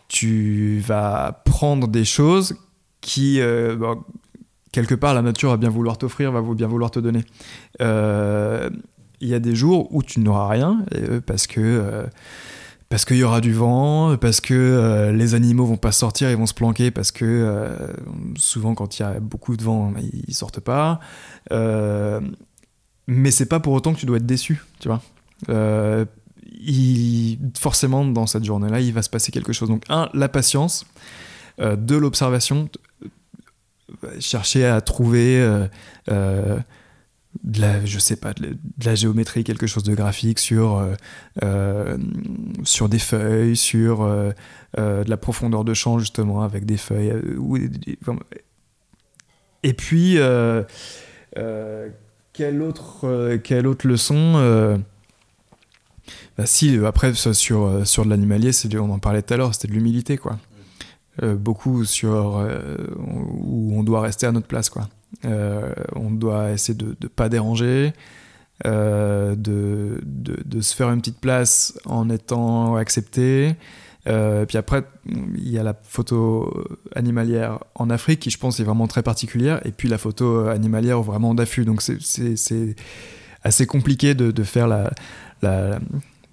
tu vas prendre des choses qui, euh, quelque part, la nature va bien vouloir t'offrir, va bien vouloir te donner. Il y a des jours où tu n'auras rien, parce que parce qu'il y aura du vent, parce que euh, les animaux vont pas sortir, ils vont se planquer parce que euh, souvent quand il y a beaucoup de vent, ils sortent pas. Euh, mais c'est pas pour autant que tu dois être déçu, tu vois. Euh, forcément, dans cette journée-là, il va se passer quelque chose. Donc, un, la patience, de l'observation, chercher à trouver de la, je sais pas, de la, géométrie, quelque chose de graphique sur, euh, euh, sur des feuilles, sur euh, de la profondeur de champ justement avec des feuilles. et puis, quelle, autre, quelle autre leçon bah si, après, sur, sur de l'animalier, on en parlait tout à l'heure, c'était de l'humilité, quoi. beaucoup sur où on doit rester à notre place, quoi. Euh, on doit essayer de ne pas déranger, euh, de, de, se faire une petite place en étant accepté, Euh, puis après, il y a la photo animalière en Afrique qui, je pense, est vraiment très particulière. Et puis la photo animalière vraiment d'affût. Donc c'est assez compliqué de, de faire la, la,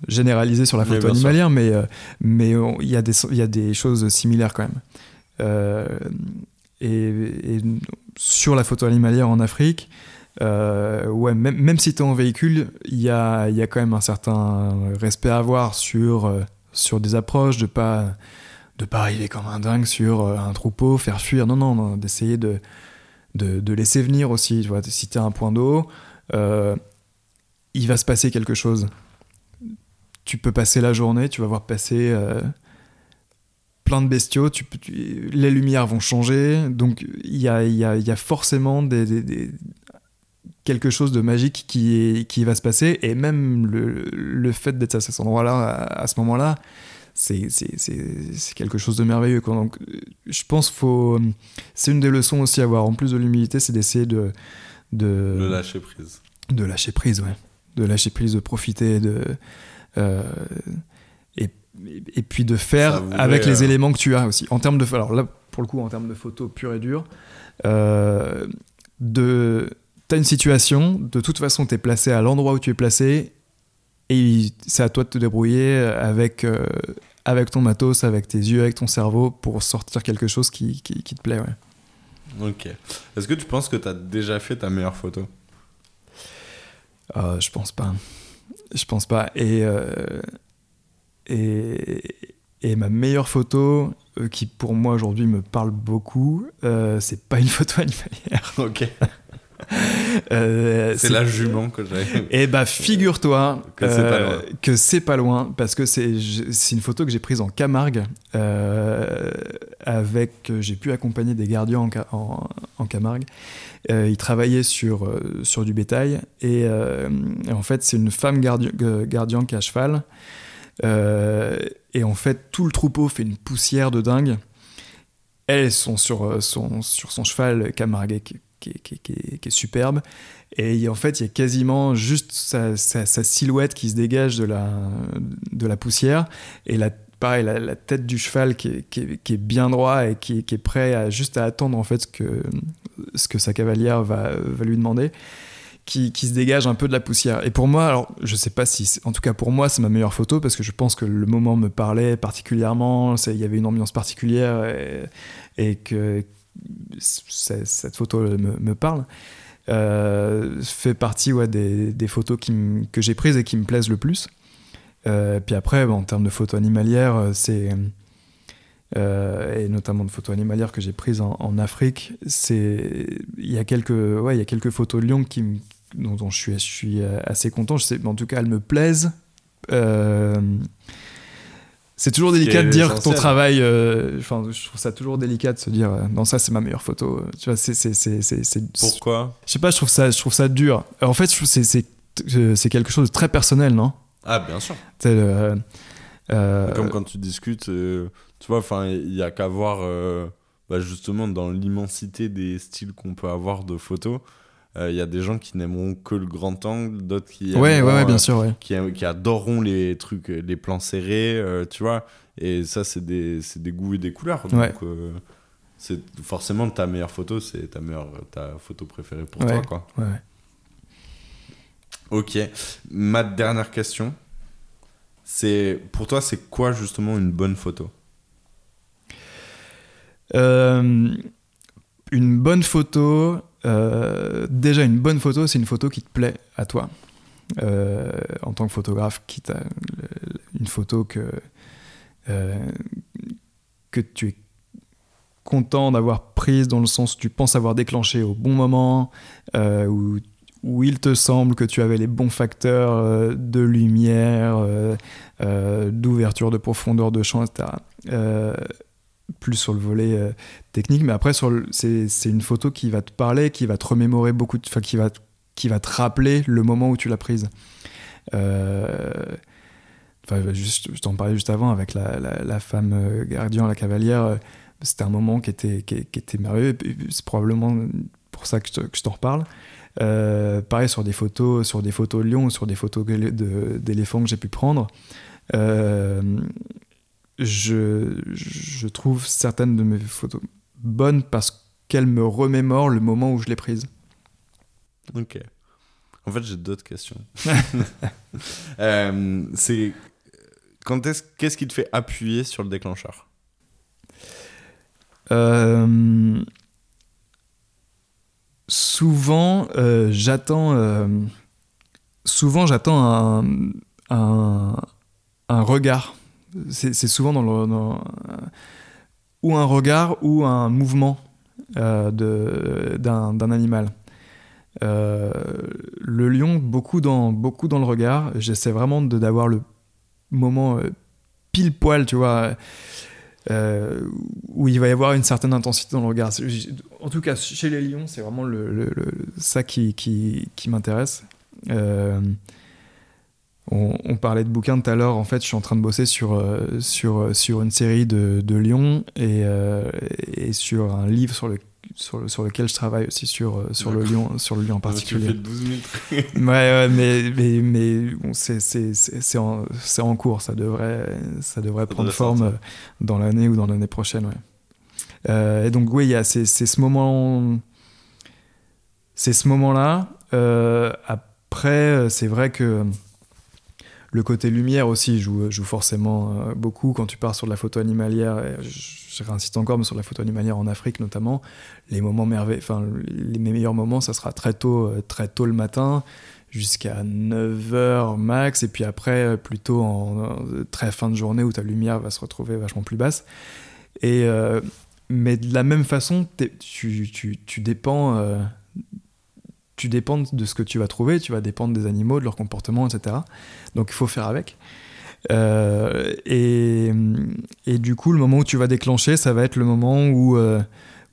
généraliser sur la photo animalière, mais mais il y, a des, y a des choses similaires quand même. Euh, et, sur la photo animalière en Afrique, euh, ouais, même, même si tu es en véhicule, il y a, y a quand même un certain respect à avoir sur, sur des approches, de pas de pas arriver comme un dingue sur un troupeau, faire fuir. Non, non, non d'essayer de, de, de, laisser venir aussi. Tu vois, si tu as un point d'eau, il va se passer quelque chose tu peux passer la journée, tu vas voir passer euh, plein de bestiaux, tu, les lumières vont changer, donc il y a, y, a, y a, forcément des, quelque chose de magique qui, qui va se passer, et même le, le fait d'être à cet endroit-là, à, ce moment-là, c'est quelque chose de merveilleux. Donc, je pense faut c'est une des leçons aussi à avoir, en plus de l'humilité, c'est d'essayer de, de... De lâcher prise. De lâcher prise, ouais. De lâcher prise, de profiter, de euh, et, puis de faire avec les euh, éléments que tu as aussi. En termes de, alors là, pour le coup, en termes de photos pure et dure, euh, de, t'as une situation, de toute façon, tu es placé à l'endroit où tu es placé, et c'est à toi de te débrouiller avec, avec ton matos, avec tes yeux, avec ton cerveau, pour sortir quelque chose qui, qui, te plaît. Ouais. Ok. Est-ce que tu penses que tu as déjà fait ta meilleure photo? Je pense pas. Je pense pas. Et, euh, et, et, ma meilleure photo, euh, qui pour moi aujourd'hui me parle beaucoup, euh, c'est pas une photo animalière. Ok. c'est la jument que. Et eh bah figure-toi que c'est pas pas loin parce que c'est une photo que j'ai prise en Camargue avec j'ai pu accompagner des gardiens en, en, en Camargue euh, il travaillait sur, euh, sur du bétail euh, et, en fait c'est une femme gardien, gardien qui a cheval et en fait tout le troupeau fait une poussière de dingue. Elles sont sur son, sur son cheval Camargue qui, est superbe. Et en fait, il y a quasiment juste sa, sa, silhouette qui se dégage de la, poussière. Et la pareil, la, tête du cheval qui est, bien droit et qui, est prêt à juste à attendre en fait ce que, sa cavalière va, va lui demander, qui, se dégage un peu de la poussière. Et pour moi, alors je sais pas si, en tout cas pour moi, c'est ma meilleure photo parce que je pense que le moment me parlait particulièrement, il y avait une ambiance particulière et, que cette photo me, parle. Euh, fait partie ouais, des, des photos qui que j'ai prises et qui me plaisent le plus. Euh, puis après, en termes de photos animalières, euh, c'est euh, et notamment de photos animalières que j'ai prises en, Afrique, c'est il y a quelques ouais il y a quelques photos de lions qui dont, je suis je suis assez content. Je sais, en tout cas, elles me plaisent. c'est toujours délicat de dire ton travail. Enfin, je trouve ça toujours délicat de se dire non ça c'est ma meilleure photo. Tu vois, c'est c'est pourquoi? Je sais pas, je trouve ça je trouve ça dur. En fait, c'est c'est quelque chose de très personnel, non? Ah, bien sûr. Euh, euh, Comme quand tu discutes, euh, tu vois, enfin, il n'y a qu'à voir, bah, justement, dans l'immensité des styles qu'on peut avoir de photos. Il y a des gens qui n'aimeront que le grand angle, d'autres qui, ouais, ouais, bien sûr, qui, qui, adoreront les trucs, les plans serrés, tu vois. Et ça, c'est des, des, goûts et des couleurs. Donc, c'est forcément ta meilleure photo, c'est ta meilleure, ta photo préférée pour toi, quoi. Ouais. Ok. Ma dernière question, c'est pour toi, c'est quoi justement une bonne photo? Euh, Une bonne photo, euh, déjà une bonne photo, c'est une photo qui te plaît à toi. Euh, en tant que photographe, quitte à une photo que, que tu es content d'avoir prise dans le sens où tu penses avoir déclenché au bon moment, où où il te semble que tu avais les bons facteurs euh, de lumière, euh, euh, d'ouverture de profondeur de champ, etc. plus sur le volet technique, mais après c'est une photo qui va te parler, qui va te remémorer beaucoup, enfin qui va qui va te rappeler le moment où tu l'as prise. Enfin, juste, je t'en parlais juste avant avec la, la, femme gardien, la cavalière. C'était un moment qui était, qui, était merveilleux. C'est probablement pour ça que je t'en reparle. Euh, pareil sur des photos, sur des photos de lions, sur des photos d'éléphants que j'ai pu prendre. Euh, je, je trouve certaines de mes photos bonnes parce qu'elles me remémorent le moment où je l'ai prise. Ok. En fait, j'ai d'autres questions. Euh, c'est quand est-ce qu'est-ce qui te fait appuyer sur le déclencheur? Euh, souvent, euh, j'attends. souvent, j'attends un, un, un regard. C'est souvent dans le. ou un regard ou un mouvement euh, d'un animal. Euh, le lion, beaucoup dans, beaucoup dans le regard. J'essaie vraiment d'avoir le moment euh, pile poil, tu vois euh, où il va y avoir une certaine intensité dans le regard. En tout cas, chez les lions, c'est vraiment le, ça qui, qui m'intéresse. Euh, on, on parlait de bouquins tout à l'heure. En fait, je suis en train de bosser sur, euh, sur, sur une série de, de lions et, euh, et sur un livre sur, le, sur, le- sur lequel je travaille aussi sur, euh, sur, le, lion, sur le lion en Tu particulier. fais 12 000 trucs. Ouais, ouais, mais, mais, mais bon, c'est, en, en cours, ça devrait, ça devrait prendre forme sortir. euh, dans l'année ou dans l'année prochaine. Ouais. Euh, et donc, oui, il y a c'est, ce moment. C'est ce moment-là. Euh, après, euh, c'est vrai que le côté lumière aussi joue, joue forcément euh, beaucoup quand tu pars sur de la photo animalière. je, je réinsiste encore, mais sur la photo animalière en Afrique notamment, les moments merveilleux, enfin les meilleurs moments, ça sera très tôt, euh, très tôt le matin jusqu'à 9h max, et puis après euh, plutôt en, très fin de journée où ta lumière va se retrouver vachement plus basse. Et mais de la même façon, tu, tu, dépends. Tu dépends de ce que tu vas trouver, tu vas dépendre des animaux, de leur comportement, etc. Donc il faut faire avec. Euh, et, et du coup, le moment où tu vas déclencher, ça va être le moment où, euh,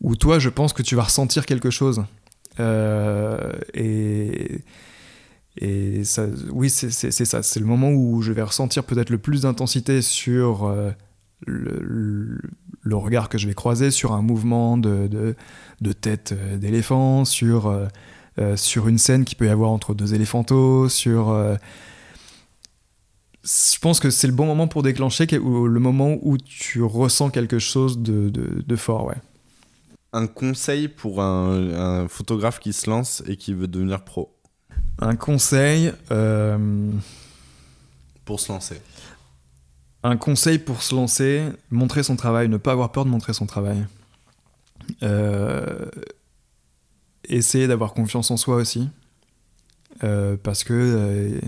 où toi, je pense que tu vas ressentir quelque chose. Euh, et et ça, oui, c'est ça. C'est le moment où je vais ressentir peut-être le plus d'intensité sur le, le- le regard que je vais croiser, sur un mouvement de, de, de tête d'éléphant, sur, sur une scène qui peut y avoir entre deux éléphantos, sur. euh, je pense que c'est le bon moment pour déclencher, le moment où tu ressens quelque chose de, de, de fort, ouais. Un conseil pour un, un photographe qui se lance et qui veut devenir pro? Un conseil, euh, pour se lancer. un conseil pour se lancer, montrer son travail, ne pas avoir peur de montrer son travail. Euh, essayer d'avoir confiance en soi aussi, Euh, parce que euh,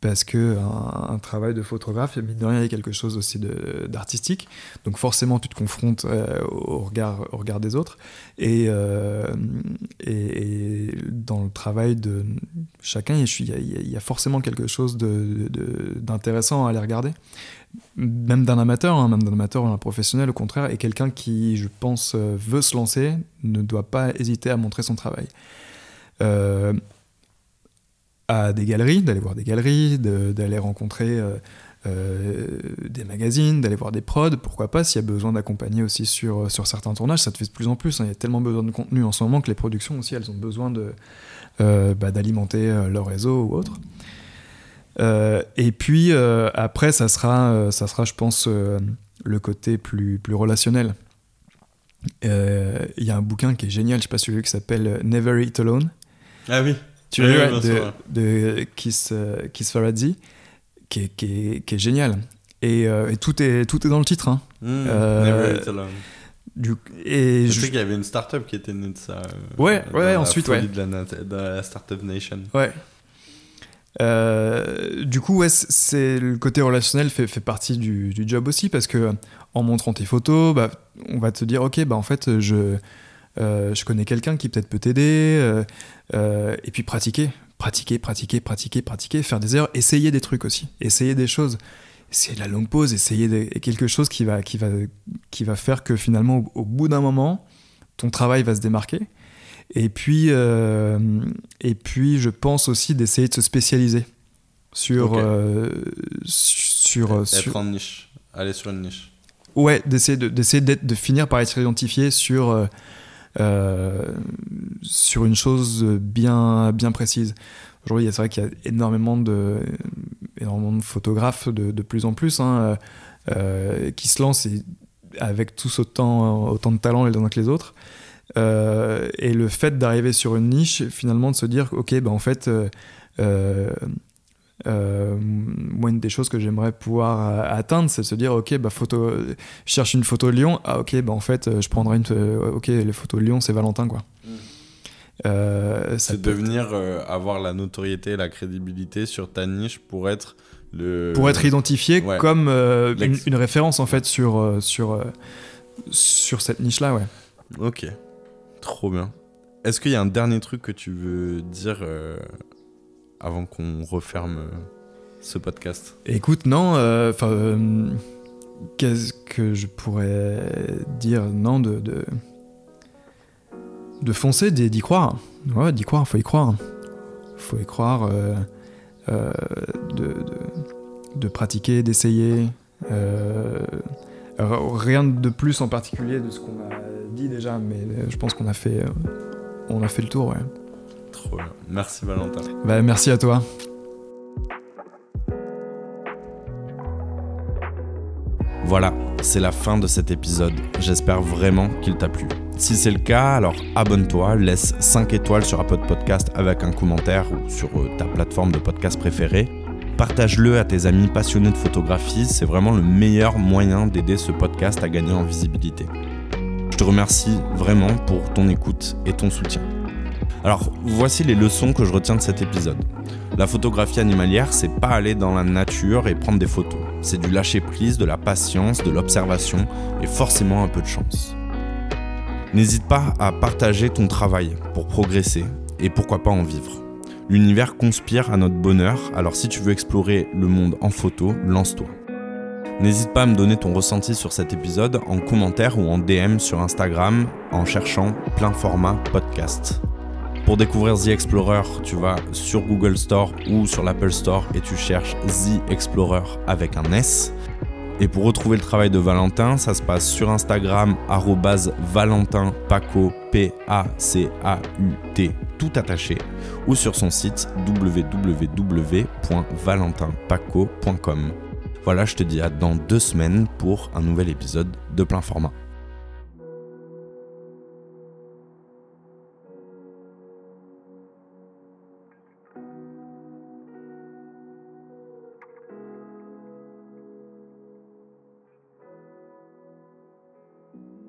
parce que un, travail de photographe, mine de rien, il y a quelque chose aussi d'artistique. Donc forcément, tu te confrontes euh, au, regard, au regard des autres. Et, et, dans le travail de chacun, il y a, y a- forcément quelque chose d'intéressant à aller regarder. Même d'un amateur, hein, même d'un amateur ou d'un professionnel, au contraire, et quelqu'un qui, je pense, euh, veut se lancer, ne doit pas hésiter à montrer son travail. Euh, à des galeries, d'aller voir des galeries, d'aller rencontrer euh, des magazines, d'aller voir des prods, pourquoi pas, s'il y a besoin d'accompagner aussi sur, sur certains tournages, ça te fait de plus en plus, hein. il y a tellement besoin de contenu en ce moment que les productions aussi, elles ont besoin bah, d'alimenter leur réseau ou autre. Euh, et puis euh, après, ça sera, euh, ça sera, je pense, le côté plus, plus relationnel. Il y a un bouquin qui est génial, je sais pas si tu l'as vu, qui s'appelle Never Eat Alone. Ah oui. Tu l'as oui, sûr, de, de Kiss, Kiss Faradzi, qui est, qui est, qui est génial. Et, euh, et tout, est, tout est dans le titre. hein. Mmh, Euh, Never Eat Alone. Du, et Je je- sais qu'il y avait une startup qui était née de ça. euh, Ouais, ouais, ensuite, ouais. De la, de la Startup Nation. Ouais. Euh, du coup, ouais, c'est le côté relationnel fait, partie du, job aussi parce que en montrant tes photos, bah, on va te dire ok, bah en fait, je euh, je connais quelqu'un qui peut-être peut t'aider euh, et puis pratiquer, pratiquer, pratiquer, pratiquer, pratiquer, faire des erreurs, essayer des trucs aussi, essayer des choses, de la longue pause, essayer quelque chose qui va qui va qui va faire que finalement au bout d'un moment, ton travail va se démarquer. Et puis, euh, et puis, je pense aussi d'essayer de se spécialiser sur, Ok. euh, sur, euh, sur- en niche. Aller sur une niche. ouais, d'essayer de, d'essayer d'être, de finir par être identifié sur, euh, sur une chose bien, bien précise. Aujourd'hui, c'est vrai qu'il y a énormément de, énormément de photographes de, de plus en plus. hein. qui se lance avec tous autant, autant de talent les uns que les autres. Et le fait d'arriver sur une niche, finalement, de se dire, ok, ben en fait, euh, moi, une des choses que j'aimerais pouvoir euh, atteindre, c'est de se dire, ok, bah, photo, je cherche une photo de Lyon. Ah, ok, bah, en fait, euh, je prendrai une. ok, les photos de Lyon, c'est Valentin, quoi. Mm. c'est devenir, avoir la notoriété la crédibilité sur ta niche pour être le. Pour être identifié comme une, référence, en fait, sur, sur, sur cette niche-là, ouais. Ok, trop bien. Est-ce qu'il y a un dernier truc que tu veux dire avant qu'on referme euh, ce podcast? Écoute, non, euh, enfin, euh, qu'est-ce que je pourrais dire? Non, de, de, foncer, d'y croire. Ouais, d'y croire, faut y croire. Faut y croire, de, pratiquer, d'essayer. Rien de plus en particulier de ce qu'on a dit déjà, mais je pense qu'on a fait, on a fait le tour, ouais. Merci Valentin. Bah, merci à toi. Voilà, c'est la fin de cet épisode. J'espère vraiment qu'il t'a plu. Si c'est le cas, alors abonne-toi, laisse 5 étoiles sur Apple Podcast avec un commentaire ou sur euh, ta plateforme de podcast préférée. Partage-le à tes amis passionnés de photographie, c'est vraiment le meilleur moyen d'aider ce podcast à gagner en visibilité. Je te remercie vraiment pour ton écoute et ton soutien. Alors, voici les leçons que je retiens de cet épisode. La photographie animalière, c'est pas aller dans la nature et prendre des photos. C'est du lâcher prise, de la patience, de l'observation et forcément un peu de chance. N'hésite pas à partager ton travail pour progresser et pourquoi pas en vivre. L'univers conspire à notre bonheur, alors si tu veux explorer le monde en photo, lance-toi. N'hésite pas à me donner ton ressenti sur cet épisode en commentaire ou en DM sur Instagram en cherchant plein format podcast. Pour découvrir The Explorer, tu vas sur Google Store ou sur l'Apple Store et tu cherches The Explorer avec un S. Et pour retrouver le travail de Valentin, ça se passe sur Instagram, valentinpaco, P-A-C-A-U-T, attaché, ou sur son site www.valentinpaco.com. Voilà, je te dis à dans deux semaines pour un nouvel épisode de plein format.